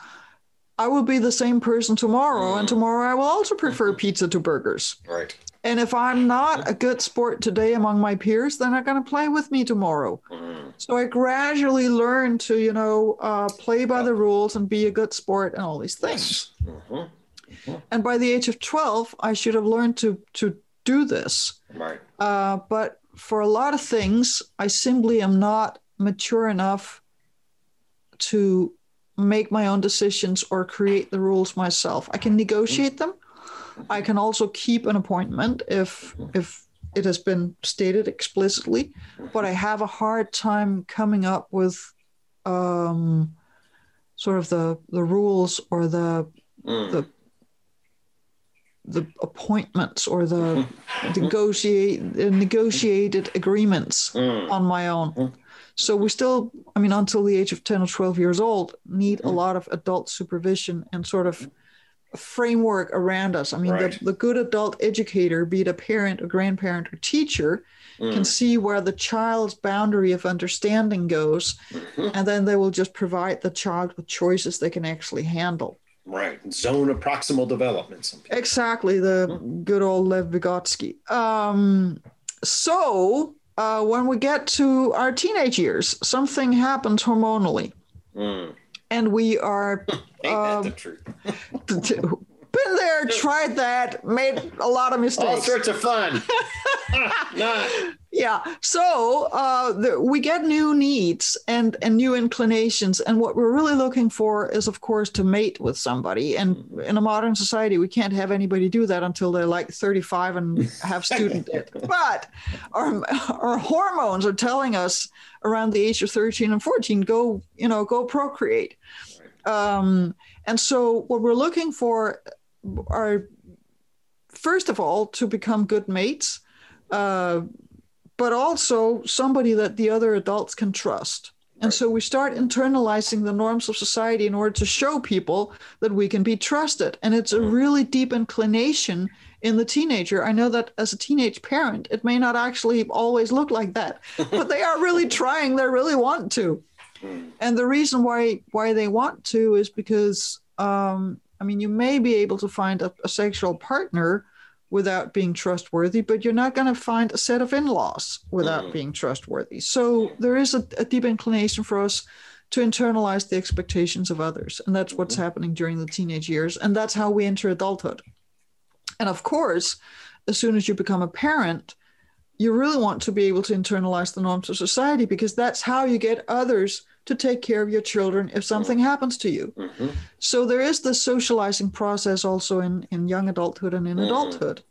I will be the same person tomorrow, and Mm. tomorrow I will also prefer pizza to burgers. Right. And if I'm not a good sport today among my peers, they're not going to play with me tomorrow. Mm. So I gradually learn to, you know, uh, play by the rules and be a good sport and all these things. Yes. Mhm. And by the age of 12, I should have learned to to do this. Right. Uh, but for a lot of things, I simply am not mature enough to make my own decisions or create the rules myself. I can negotiate them. I can also keep an appointment if if it has been stated explicitly, but I have a hard time coming up with um, sort of the the rules or the Mm. The- the appointments or the negotiate negotiated agreements Mm. on my own. Mhm. So we still, I mean, until the age of 10 or 12 years old, need a Mhm. lot of adult supervision and sort of framework around us. I mean, Right. the, the good adult educator, be it a parent, a grandparent, or teacher, can Mm. see where the child's boundary of understanding goes, Mhm. and then they will just provide the child with choices they can actually handle. Right. Zone of proximal development. Exactly, the good old Lev Vygotsky. Um, so uh, when we get to our teenage years, something happens hormonally, Mm. And we are Ain't Um, that the truth? been there, tried that, made a lot of mistakes. All sorts of fun. Yeah. So uh, the, we get new needs and and new inclinations, and what we're really looking for is, of course, to mate with somebody. And in a modern society, we can't have anybody do that until they're like 35 and have student debt. But our our hormones are telling us around the age of 13 and 14, go you know go procreate. Um, and so what we're looking for are first of all to become good mates. Uh, but also somebody that the other adults can trust. And And so we start internalizing the norms of society in order to show people that we can be trusted. And it's a really deep inclination in the teenager. I know that as a teenage parent, it may not actually always look like that, but they are really trying. They really want to. And the reason why why they want to is because um, I mean, you may be able to find a, a sexual partner without being trustworthy, but you're not going to find a set of in laws without mm. being trustworthy. So there is a, a, deep inclination for us to internalize the expectations of others. And that's what's mm-hmm. happening during the teenage years. And that's how we enter adulthood. And of course, as soon as you become a parent, you really want to be able to internalize the norms of society because that's how you get others to take care of your children if something happens to you. Mm-hmm. So there is this socializing process also in, in young adulthood and in mm-hmm. adulthood.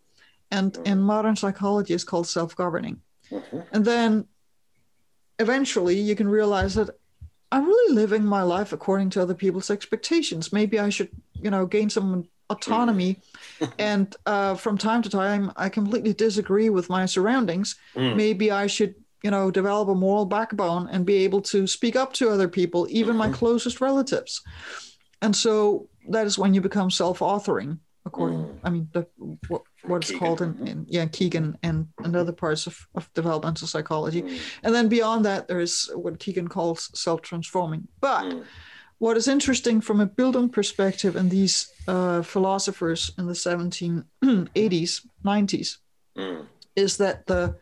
And mm-hmm. in modern psychology, it's called self governing. Mm-hmm. And then eventually you can realize that I'm really living my life according to other people's expectations. Maybe I should, you know, gain some autonomy. Mm. and uh, from time to time, I completely disagree with my surroundings. Mm. Maybe I should you know, develop a moral backbone and be able to speak up to other people, even my mm-hmm. closest relatives. And so that is when you become self-authoring, according, mm. I mean, the, what, what it's called in, in, yeah, Kegan and, and other parts of, of developmental psychology. Mm. And then beyond that, there is what Kegan calls self-transforming. But mm. What is interesting from a Bildung perspective and these uh, philosophers in the 1780s, 90s, mm. is that the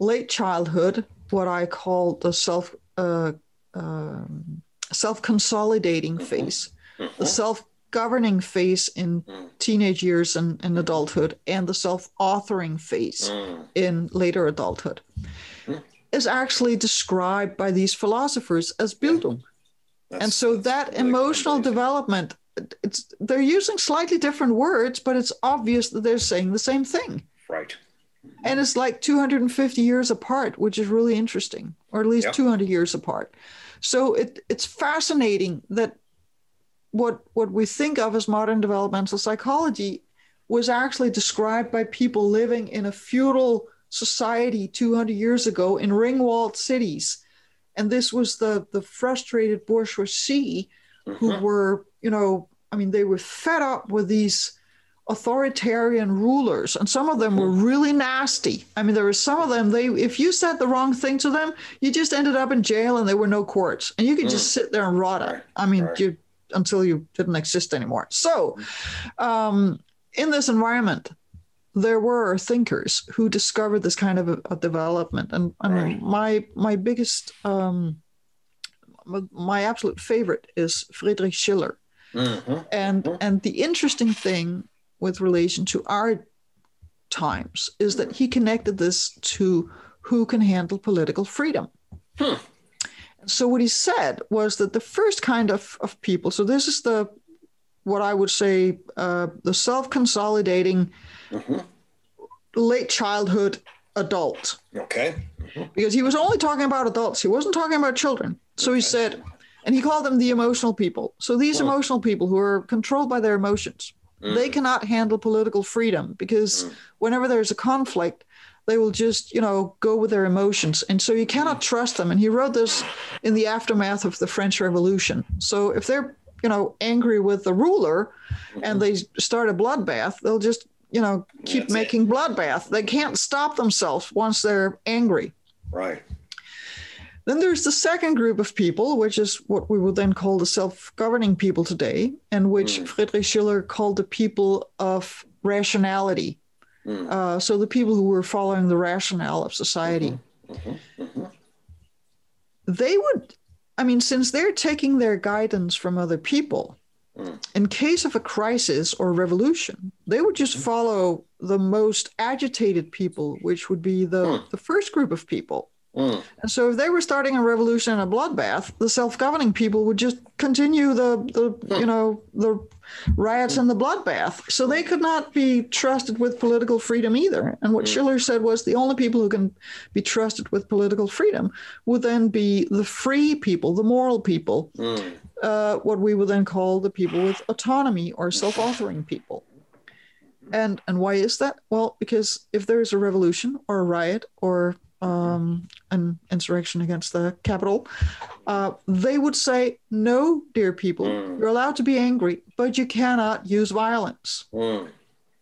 late childhood, what I call the self uh, um, self consolidating mm-hmm. phase, mm-hmm. the self governing phase in mm. teenage years and, and adulthood, and the self authoring phase mm. in later adulthood, mm. is actually described by these philosophers as Bildung. And so that emotional development, it's they're using slightly different words, but it's obvious that they're saying the same thing. Right. And it's like 250 years apart which is really interesting or at least 200 years apart. So it, it's fascinating that what what we think of as modern developmental psychology was actually described by people living in a feudal society 200 years ago in ring-walled cities and this was the the frustrated bourgeoisie mm-hmm. who were you know i mean they were fed up with these authoritarian rulers and some of them were really nasty i mean there were some of them they if you said the wrong thing to them you just ended up in jail and there were no courts and you could just mm. sit there and rot it i mean right. you until you didn't exist anymore so um, in this environment there were thinkers who discovered this kind of a, a development and, and right. my my biggest um, my absolute favorite is friedrich schiller Mm-hmm. And mm-hmm. and the interesting thing with relation to our times is that he connected this to who can handle political freedom. Hmm. So what he said was that the first kind of, of people, so this is the what I would say uh, the self-consolidating mm-hmm. late childhood adult. Okay. Mm-hmm. Because he was only talking about adults. He wasn't talking about children. So okay. he said, and he called them the emotional people. So these hmm. emotional people who are controlled by their emotions. Mm. They cannot handle political freedom because mm. whenever there's a conflict, they will just, you know, go with their emotions. And so you cannot mm. trust them. And he wrote this in the aftermath of the French Revolution. So if they're, you know, angry with the ruler and they start a bloodbath, they'll just, you know, keep That's making it. bloodbath. They can't stop themselves once they're angry. Right. Then there's the second group of people, which is what we would then call the self governing people today, and which mm. Friedrich Schiller called the people of rationality. Mm. Uh, so the people who were following the rationale of society. Mm-hmm. Mm-hmm. Mm-hmm. They would, I mean, since they're taking their guidance from other people, mm. in case of a crisis or revolution, they would just mm. follow the most agitated people, which would be the, mm. the first group of people. Mm. And so, if they were starting a revolution and a bloodbath, the self-governing people would just continue the, the mm. you know, the riots and the bloodbath. So they could not be trusted with political freedom either. And what mm. Schiller said was the only people who can be trusted with political freedom would then be the free people, the moral people, mm. uh, what we would then call the people with autonomy or self-authoring people. And and why is that? Well, because if there is a revolution or a riot or um, an, insurrection against the capital, uh, they would say, "No, dear people, Mm. you're allowed to be angry, but you cannot use violence. Mm.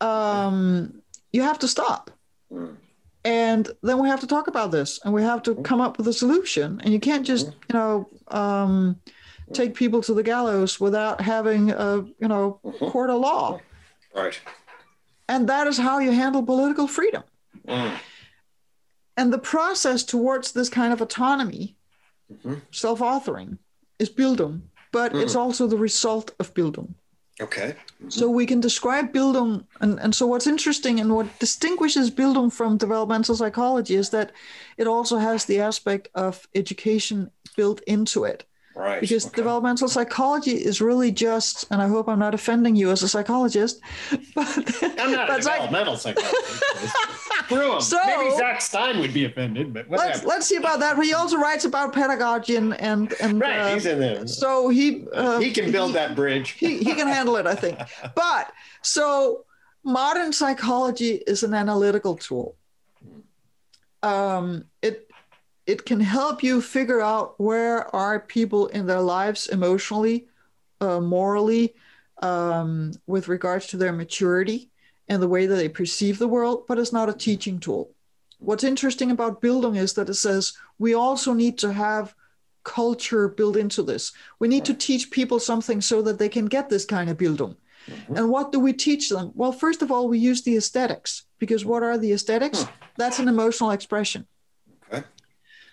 Um, you have to stop." Mm. And then we have to talk about this, and we have to come up with a solution. And you can't just, you know, um, take people to the gallows without having a, you know, court of law. Right. And that is how you handle political freedom. And the process towards this kind of autonomy, Mhm. self authoring, is Bildung, but it's also the result of Bildung. Okay. So we can describe Bildung, and, and so what's interesting and what distinguishes Bildung from developmental psychology is that it also has the aspect of education built into it. Right. Because okay. developmental psychology is really just, and I hope I'm not offending you as a psychologist, but I'm not a but psych- developmental psychologist. Screw him. So- Maybe Zach Stein would be offended, but let's let's see about that. But he also writes about pedagogy and and and right, uh, he's in there. so he uh, he can build that bridge. he, he can handle it, I think. But so modern psychology is an analytical tool. Um, it it can help you figure out where are people in their lives emotionally, uh, morally, um, with regards to their maturity and the way that they perceive the world. But it's not a teaching tool. What's interesting about Bildung is that it says we also need to have culture built into this. We need to teach people something so that they can get this kind of Bildung. And what do we teach them? Well, first of all, we use the aesthetics because what are the aesthetics? That's an emotional expression.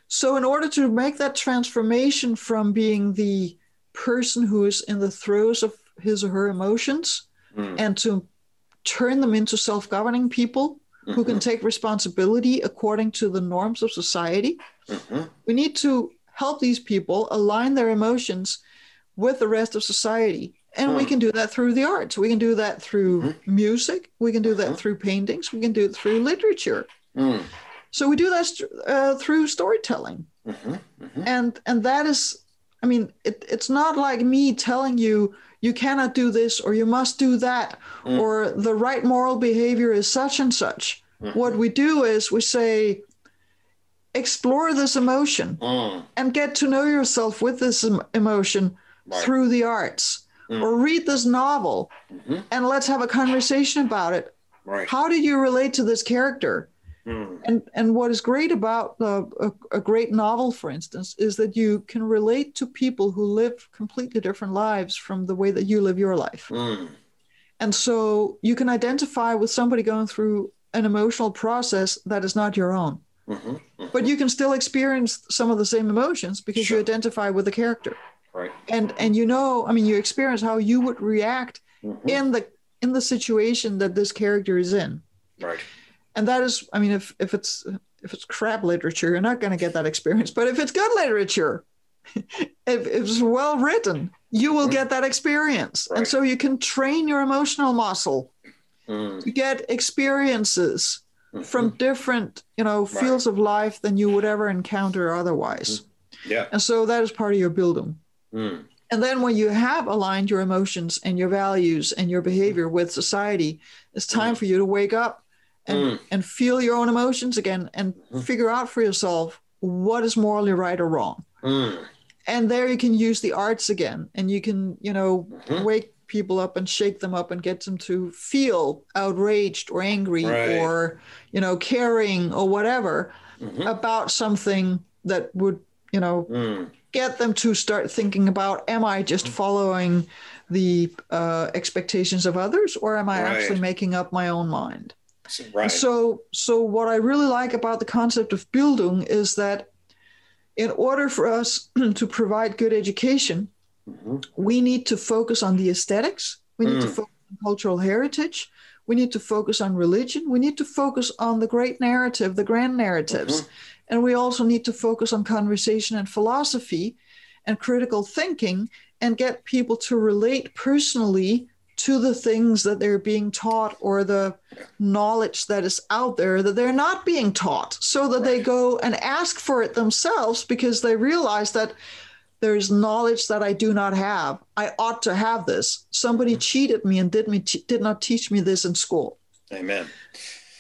So, in order to make that transformation from being the person who is in the throes of his or her emotions Mm. and to turn them into self governing people who can take responsibility according to the norms of society, Mhm. we need to help these people align their emotions with the rest of society. And we Hmm. can do that through the arts. We can do that through music. We can do that Mhm. through paintings. We can do it through literature. So we do that uh, through storytelling. Mhm. Mhm. And and that is, I mean, it, it's not like me telling you you cannot do this or you must do that Mm. or the right moral behavior is such and such. Mhm. What we do is we say, explore this emotion Mm. and get to know yourself with this emotion Right. through the arts Mm. or read this novel Mhm. and let's have a conversation about it Right. how do you relate to this character Mm. and and what is great about uh, a, a great novel for instance is that you can relate to people who live completely different lives from the way that you live your life Mm. and so you can identify with somebody going through an emotional process that is not your own Mhm. Mhm. but you can still experience some of the same emotions because Sure. you identify with the character Right. and and you know i mean you experience how you would react Mhm. in the in the situation that this character is in Right. And that is i mean if if it's if it's crap literature you're not going to get that experience. But if it's good literature if, if it's well written you will get that experience. And so you can train your emotional muscle Mm. to get experiences from different you know Right. fields of life than you would ever encounter otherwise. Yeah. and so that is part of your Bildung. Mm. and then when you have aligned your emotions and your values and your behavior with society, it's time for you to wake up and, Mm. and feel your own emotions again and figure out for yourself what is morally right or wrong. Mm. And there you can use the arts again and you can, you know, Mhm. wake people up and shake them up and get them to feel outraged or angry Right. or, you know, caring or whatever Mhm. about something that would, you know, Mm. get them to start thinking about am i just following the uh, expectations of others or am i Right. actually making up my own mind Right. so so what i really like about the concept of bildung is that in order for us to provide good education Mhm. we need to focus on the aesthetics we need to Mm. focus on cultural heritage we need to focus on religion we need to focus on the great narrative the grand narratives and we also need to focus on conversation and philosophy and critical thinking and get people to relate personally to the things that they're being taught or the knowledge that is out there that they're not being taught so that they go and ask for it themselves because they realize that there's knowledge that I do not have. I ought to have this. Somebody cheated me and did me did not teach me this in school. Amen.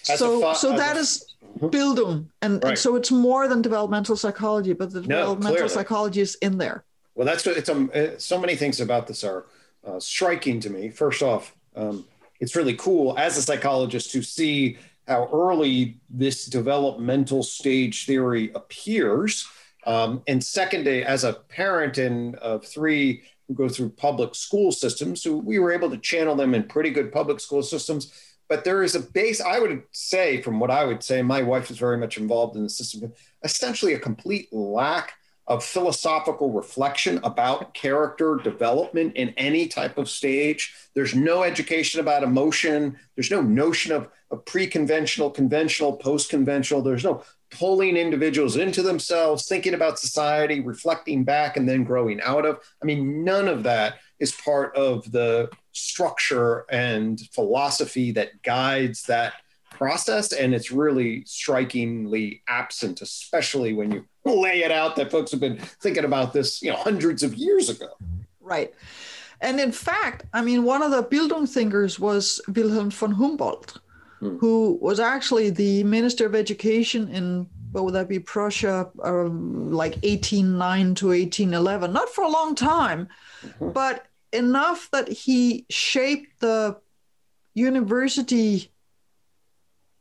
As so fa- so that a- is Bildung, and, and so it's more than developmental psychology, but the No, developmental clearly. psychology is in there. Well, that's what it's um, so many things about this are uh, striking to me. First off, um, it's really cool as a psychologist to see how early this developmental stage theory appears. Um, and second, uh, as a parent in of three who go through public school systems, so we were able to channel them in pretty good public school systems. But there is a base, I would say, from what I would say, my wife is very much involved in the system, essentially a complete lack of philosophical reflection about character development in any type of stage. There's no education about emotion. There's no notion of, of pre conventional, conventional, post conventional. There's no pulling individuals into themselves, thinking about society, reflecting back, and then growing out of. I mean, none of that is part of the structure and philosophy that guides that process. And it's really strikingly absent, especially when you lay it out that folks have been thinking about this, you know, hundreds of years ago. Right. And in fact, I mean, one of the Bildung thinkers was Wilhelm von Humboldt, Hmm. who was actually the Minister of Education in, what would that be, Prussia, uh, like 1809 to 1811. Not for a long time, Mhm. but enough that he shaped the university.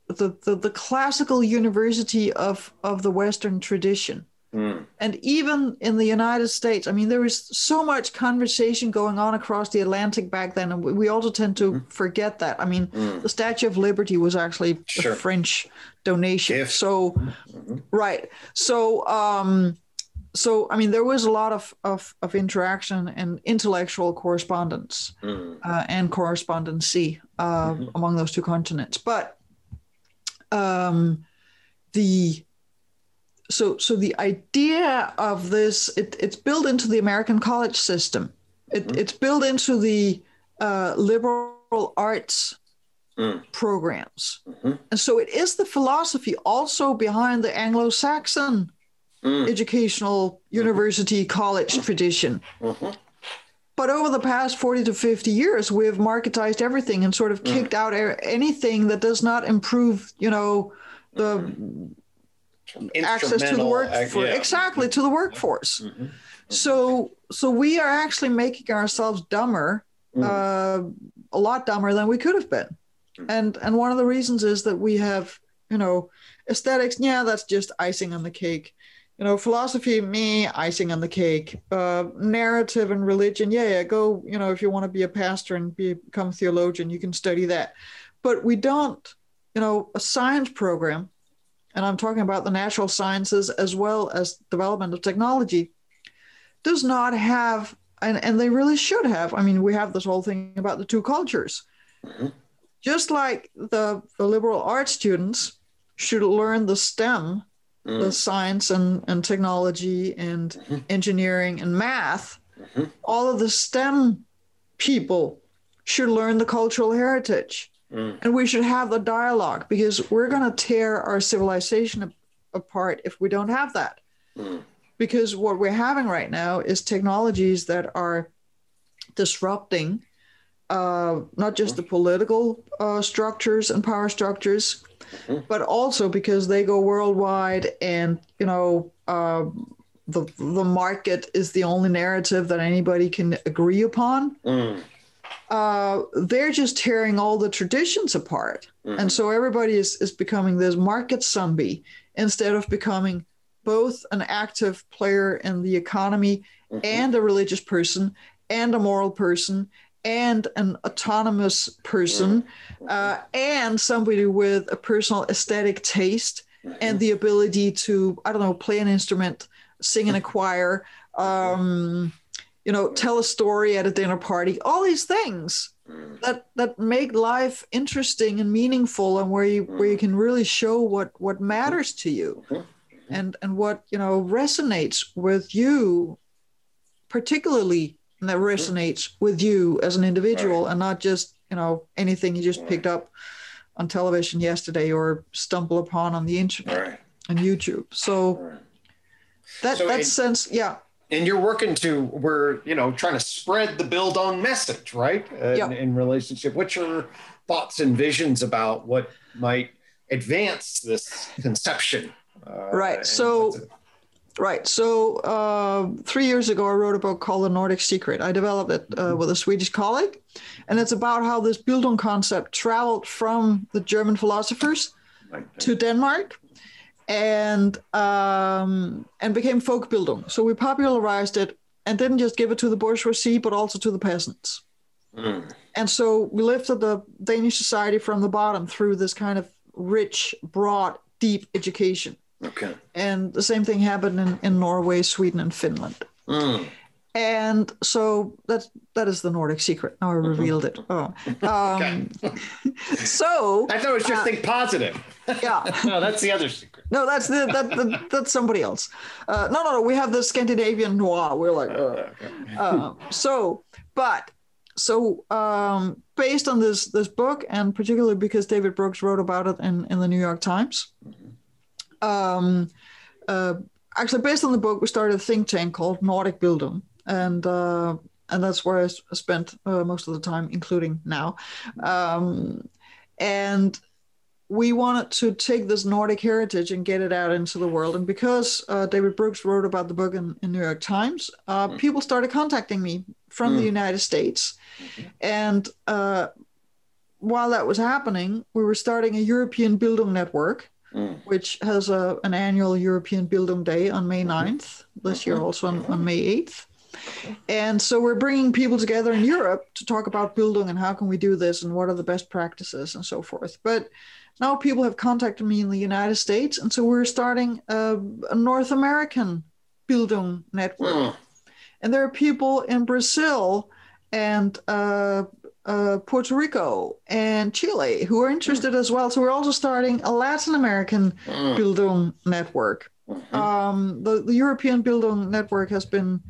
The, the, the classical university of, of the Western tradition. Mm, And even in the United States, I mean, there was so much conversation going on across the Atlantic back then, and we- also tend to forget that. I mean, mm, the Statue of Liberty was actually Sure. a French donation. Gift. So, mhm. right. So, um, so I mean, there was a lot of of, of interaction and intellectual correspondence Mm, uh, and correspondency uh, Mhm. among those two continents. But um, the so so the idea of this it, it's built into the American college system. It, Mhm. It's built into the uh, liberal arts Mm. programs, Mhm. and so it is the philosophy also behind the Anglo-Saxon mm, educational university college tradition. mhm. But over the past 40 to 50 years, we have marketized everything and sort of Mm. kicked out anything that does not improve, you know, the access to the Instrumental, work uh, yeah. exactly to the workforce. Mhm. So so we are actually making ourselves dumber, Mm. uh, a lot dumber than we could have been. Mm. And and one of the reasons is that we have, you know, aesthetics, yeah, that's just icing on the cake. You know, philosophy, me, icing on the cake. Uh, narrative and religion, yeah, yeah, go, you know, if you want to be a pastor and be, become a theologian, you can study that. But we don't, you know, a science program, and I'm talking about the natural sciences as well as development of technology, does not have, and, and they really should have. I mean, we have this whole thing about the two cultures. Mhm. Just like the, the liberal arts students should learn the STEM, the Mm, science and, and technology and Mhm. engineering and math, Mhm. all of the STEM people should learn the cultural heritage. mm, And we should have the dialogue because we're going to tear our civilization apart if we don't have that. mm, Because what we're having right now is technologies that are disrupting uh, not just the political uh, structures and power structures, But also because they go worldwide and, you know, uh, the, the market is the only narrative that anybody can agree upon. mm, Uh, they're just tearing all the traditions apart. mhm. And so everybody is, is becoming this market zombie instead of becoming both an active player in the economy Mhm. and a religious person and a moral person and an autonomous person uh, and somebody with a personal aesthetic taste and the ability to, I don't know, play an instrument, sing in a choir, um, you know, tell a story at a dinner party, all these things Mm, that that make life interesting and meaningful and where you where you can really show what what matters to you Mhm. and and what you know resonates with you particularly that resonates with you as an individual and not just you know anything you just picked up on television yesterday or stumble upon on the internet Right. and youtube so right. that So that in- sense yeah and you're working to we're you know trying to spread the Bildung message right in, Yeah. in relationship what's your thoughts and visions about what might advance this conception. Uh, Right, so- Right. So uh, three years ago, I wrote a book called The Nordic Secret. I developed it uh, with a Swedish colleague, and it's about how this Bildung concept traveled from the German philosophers to Denmark, and um, and became folk Bildung. So we popularized it and didn't just give it to the bourgeoisie, but also to the peasants. Mm. And so we lifted the Danish society from the bottom through this kind of rich, broad, deep education. Okay. And the same thing happened in, in Norway, Sweden, and Finland. Mm. And so that's that is the Nordic secret. Now I revealed it. Oh. Um, so I thought it was just Uh, think positive. yeah, No, that's the other secret. no, that's the, that, that that's somebody else. Uh, no, no, no, we have the Scandinavian noir. We're like, uh, uh, so, but so um, based on this this book, and particularly because David Brooks wrote about it in in the New York Times. Um, uh, actually, based on the book, we started a think tank called Nordic Bildung, and uh, and that's where I s- spent uh, most of the time, including now. Um, and we wanted to take this Nordic heritage and get it out into the world. And because uh, David Brooks wrote about the book in, in New York Times, uh, people started contacting me from the Mm. United States. And uh, while that was happening, we were starting a European Bildung network, Mm. which has a, an annual European Bildung Day on May 9th, this year also on, on May 8th. And so we're bringing people together in Europe to talk about Bildung and how can we do this and what are the best practices and so forth. But now people have contacted me in the United States, and so we're starting a, a North American Bildung network. Mm. And there are people in Brazil and uh, uh, Puerto Rico and Chile who are interested as well. So we're also starting a Latin American Mm. Bildung network. Mhm. Um, the, the European Bildung network has been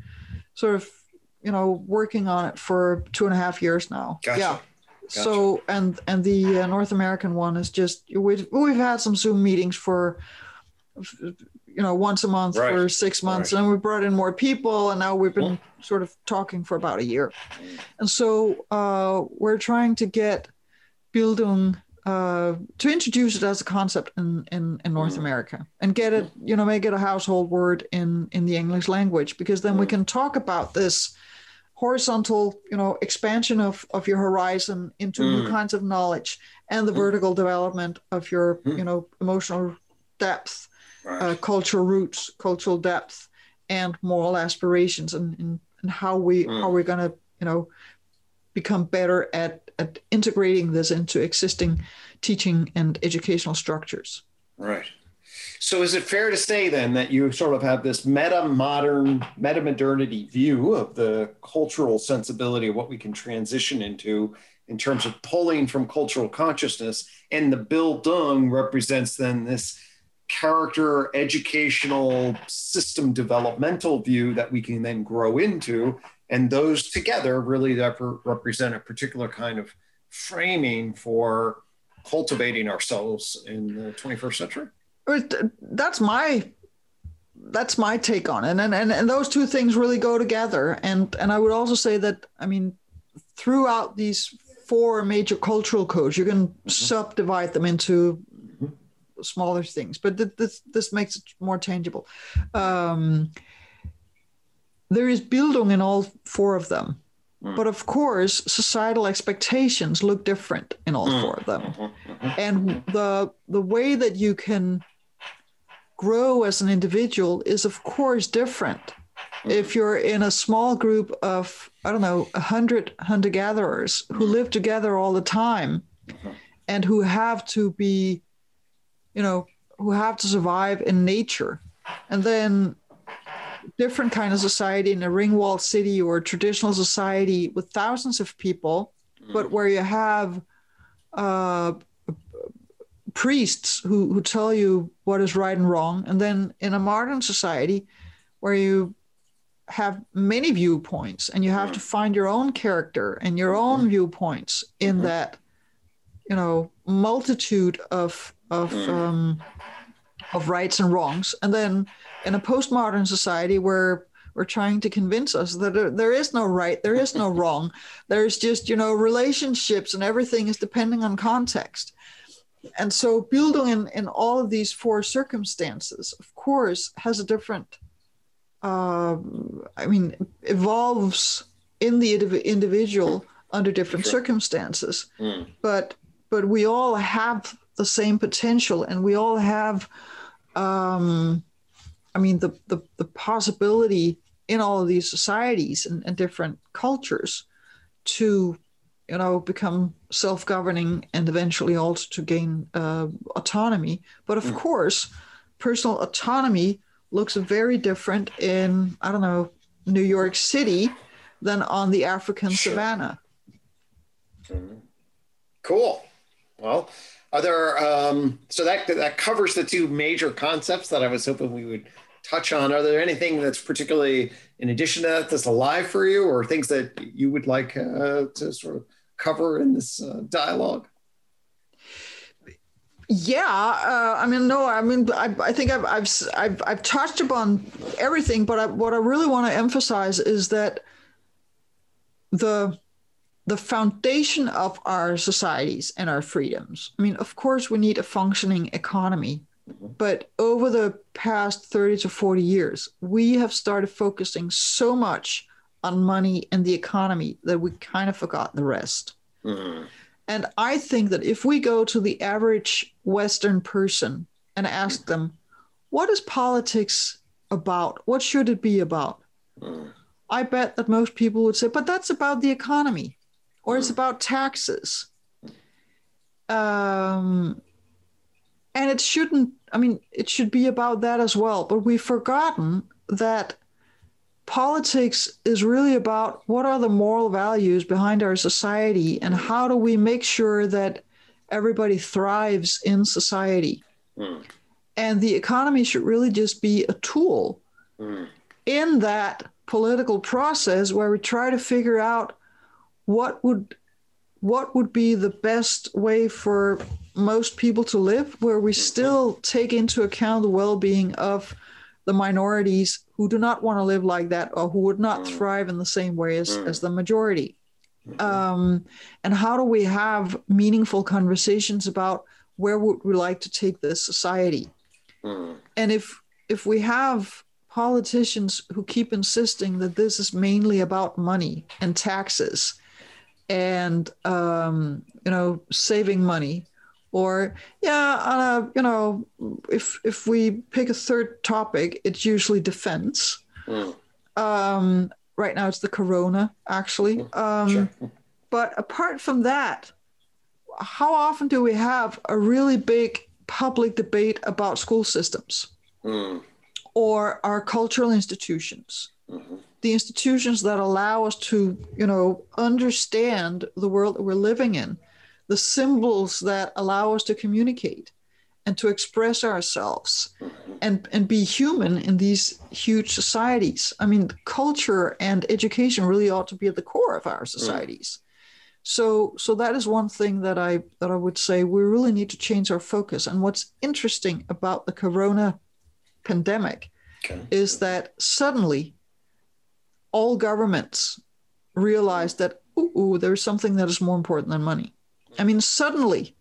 sort of, you know, working on it for two and a half years now. Gotcha. Yeah. So and and the uh, North American one is just we've we've had some Zoom meetings for you know once a month Right. for six months Right. and we brought in more people and now we've been sort of talking for about a year and so uh, we're trying to get Bildung uh, to introduce it as a concept in, in, in North Mm. America and get it, you know, make it a household word in, in the English language, because then we Mm. can talk about this horizontal, you know, expansion of, of your horizon into new Mm. kinds of knowledge and the Mm. vertical development of your, Mm. you know, emotional depth, Right. uh, cultural roots, cultural depth, and moral aspirations, and, and, and how we Mm. how we're gonna, you know, become better at at integrating this into existing teaching and educational structures. Right. So is it fair to say then that you sort of have this meta modern, meta modernity view of the cultural sensibility of what we can transition into in terms of pulling from cultural consciousness, and the Bildung represents then this character educational system developmental view that we can then grow into and those together really represent a particular kind of framing for cultivating ourselves in the 21st century uh, That's my that's my take on it, and and and those two things really go together. And and I would also say that I mean, throughout these four major cultural codes, you can mm-hmm. subdivide them into. Smaller things, but th- this this makes it more tangible. Um, there is Bildung in all four of them. Mm. But of course, societal expectations look different in all Mm. four of them Mhm, mhm. and the the way that you can grow as an individual is of course different if you're in a small group of i don't know 100 hunter gatherers who live together all the time and who have to be you know who have to survive in nature and then different kind of society in a ringwalled city or traditional society with thousands of people but where you have uh, priests who, who tell you what is right and wrong. And then in a modern society where you have many viewpoints and you have to find your own character and your own viewpoints in Mhm. that, you know, multitude of, of, Mm. um, of rights and wrongs. And then in a postmodern society where we're trying to convince us that there, there is no right, there is no wrong. There's just, you know, relationships and everything is depending on context. and so Bildung in, in all of these four circumstances, of course, has a different, uh, I mean, evolves in the individual under different sure. circumstances. Mm. But but we all have the same potential, and we all have, um, I mean, the, the the possibility in all of these societies and, and different cultures to you know, become self-governing and eventually also to gain uh, autonomy. But of mm. course, personal autonomy looks very different in I don't know New York City than on the African sure. savannah. Mm-hmm. Cool. Well, are there um, so that that covers the two major concepts that I was hoping we would touch on? Are there anything that's particularly in addition to that that's alive for you, or things that you would like uh, to sort of cover in this uh, dialogue? Yeah, uh, I mean, no, I mean, I, I think I've, I've, I've, I've, touched upon everything, but I, what I really want to emphasize is that the the foundation of our societies and our freedoms. I mean, of course, we need a functioning economy, but over the past 30 to 40 years, we have started focusing so much on money and the economy that we kind of forgot the rest. Mm-hmm. And I think that if we go to the average Western person and ask them, what is politics about? What should it be about? Mm-hmm. I bet that most people would say, but that's about the economy or it's about taxes. Um, and it shouldn't, I mean, it should be about that as well. But we've forgotten that politics is really about what are the moral values behind our society and how do we make sure that everybody thrives in society. Mm. And the economy should really just be a tool mm. in that political process where we try to figure out what would what would be the best way for most people to live where we still take into account the well-being of the minorities who do not want to live like that or who would not mm. thrive in the same way as, mm. as the majority. Mm-hmm. Um, and how do we have meaningful conversations about where would we like to take this society? Mm. And if if we have politicians who keep insisting that this is mainly about money and taxes and um, you know saving money or yeah on a you know if if we pick a third topic it's usually defense mm. um, right now it's the corona actually mm. um, sure. but apart from that how often do we have a really big public debate about school systems mm. or our cultural institutions mm-hmm. The institutions that allow us to you know understand the world that we're living in the symbols that allow us to communicate and to express ourselves and, and be human in these huge societies. I mean, culture and education really ought to be at the core of our societies. So, so that is one thing that I that I would say we really need to change our focus. And what's interesting about the corona pandemic okay. is that suddenly all governments realized that ooh, ooh, there's something that is more important than money. I mean, suddenly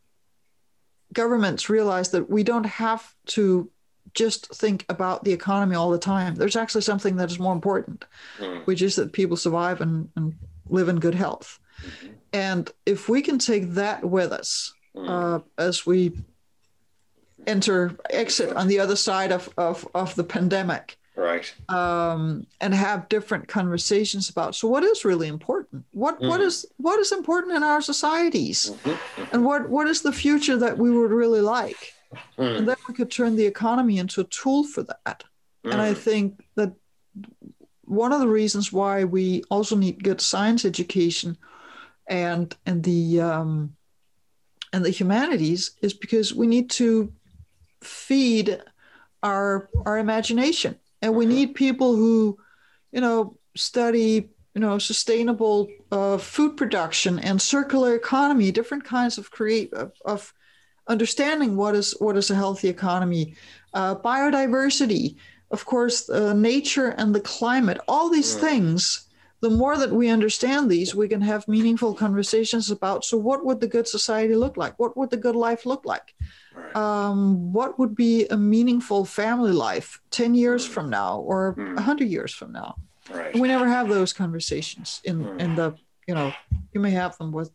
governments realize that we don't have to just think about the economy all the time. There's actually something that is more important, mm. which is that people survive and, and live in good health. Mm-hmm. And if we can take that with us mm. uh, as we enter, exit on the other side of, of, of the pandemic, right um, and have different conversations about so what is really important what mm-hmm. what is what is important in our societies mm-hmm. mm-hmm. and what what is the future that we would really like mm. and then we could turn the economy into a tool for that mm. and i mm. think that one of the reasons why we also need good science education and and the um, and the humanities is because we need to feed our our imagination and we need people who you know study you know sustainable uh, food production and circular economy different kinds of create of, of understanding what is what is a healthy economy uh, biodiversity of course uh, nature and the climate all these things the more that we understand these, we can have meaningful conversations about so, what would the good society look like? What would the good life look like? Right. Um, what would be a meaningful family life 10 years from now or Mm. 100 years from now? Right. We never have those conversations in, Mm. in the, you know, you may have them with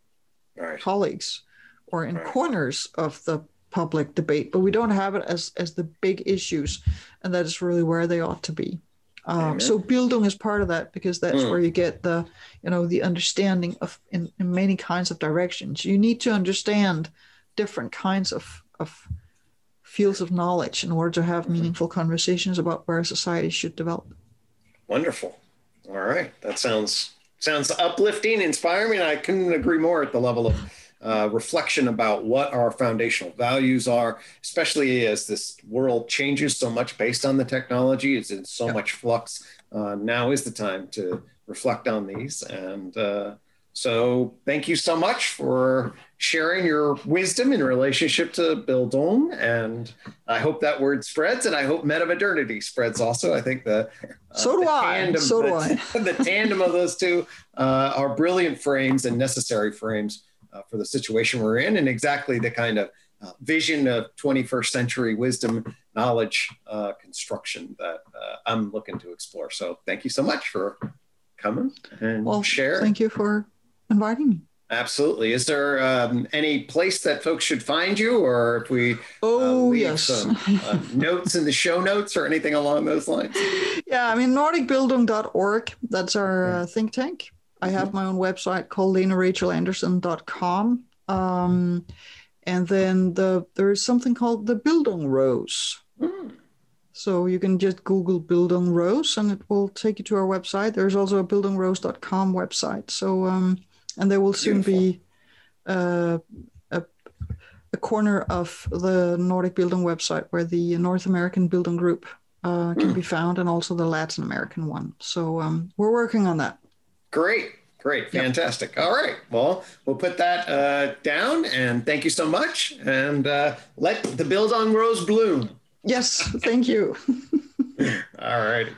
Right. colleagues or in Right. corners of the public debate, but we don't have it as as the big issues, and that is really where they ought to be. Um, so Bildung is part of that because that's Mm. where you get the you know the understanding of in, in many kinds of directions. You need to understand different kinds of of fields of knowledge in order to have Mm-hmm. meaningful conversations about where society should develop. Wonderful. All right. That sounds sounds uplifting, inspiring. I couldn't agree more at the level of uh, reflection about what our foundational values are, especially as this world changes so much based on the technology. It's in so Yeah. much flux. Uh, now is the time to reflect on these. And uh, so, thank you so much for sharing your wisdom in relationship to Bildung. And I hope that word spreads, and I hope metamodernity spreads also. I think the uh, So do the I. So do the, the tandem of those two uh, are brilliant frames and necessary frames uh, for the situation we're in, and exactly the kind of uh, vision of 21st century wisdom, knowledge uh, construction that uh, I'm looking to explore. So, thank you so much for coming and Well, share. thank you for inviting me. Absolutely. Is there um, any place that folks should find you, or if we uh, Oh leave yes. some uh, notes in the show notes or anything along those lines? Yeah, I mean, NordicBildung.org, that's our uh, think tank. I have my own website called lenerachelandersen.com. Um, and then the there's something called the Bildung Rose. Hmm. So you can just Google Bildung Rose and it will take you to our website. There's also a bildungrose.com website. So, um, and there will soon be uh, a, a corner of the Nordic Bildung website where the North American Bildung Group uh, can be found and also the Latin American one. So um, we're working on that. Great, great, fantastic. All right, well, we'll put that uh, down, and thank you so much. And uh, let the Bildung Rose bloom. Yes, thank you. All righty.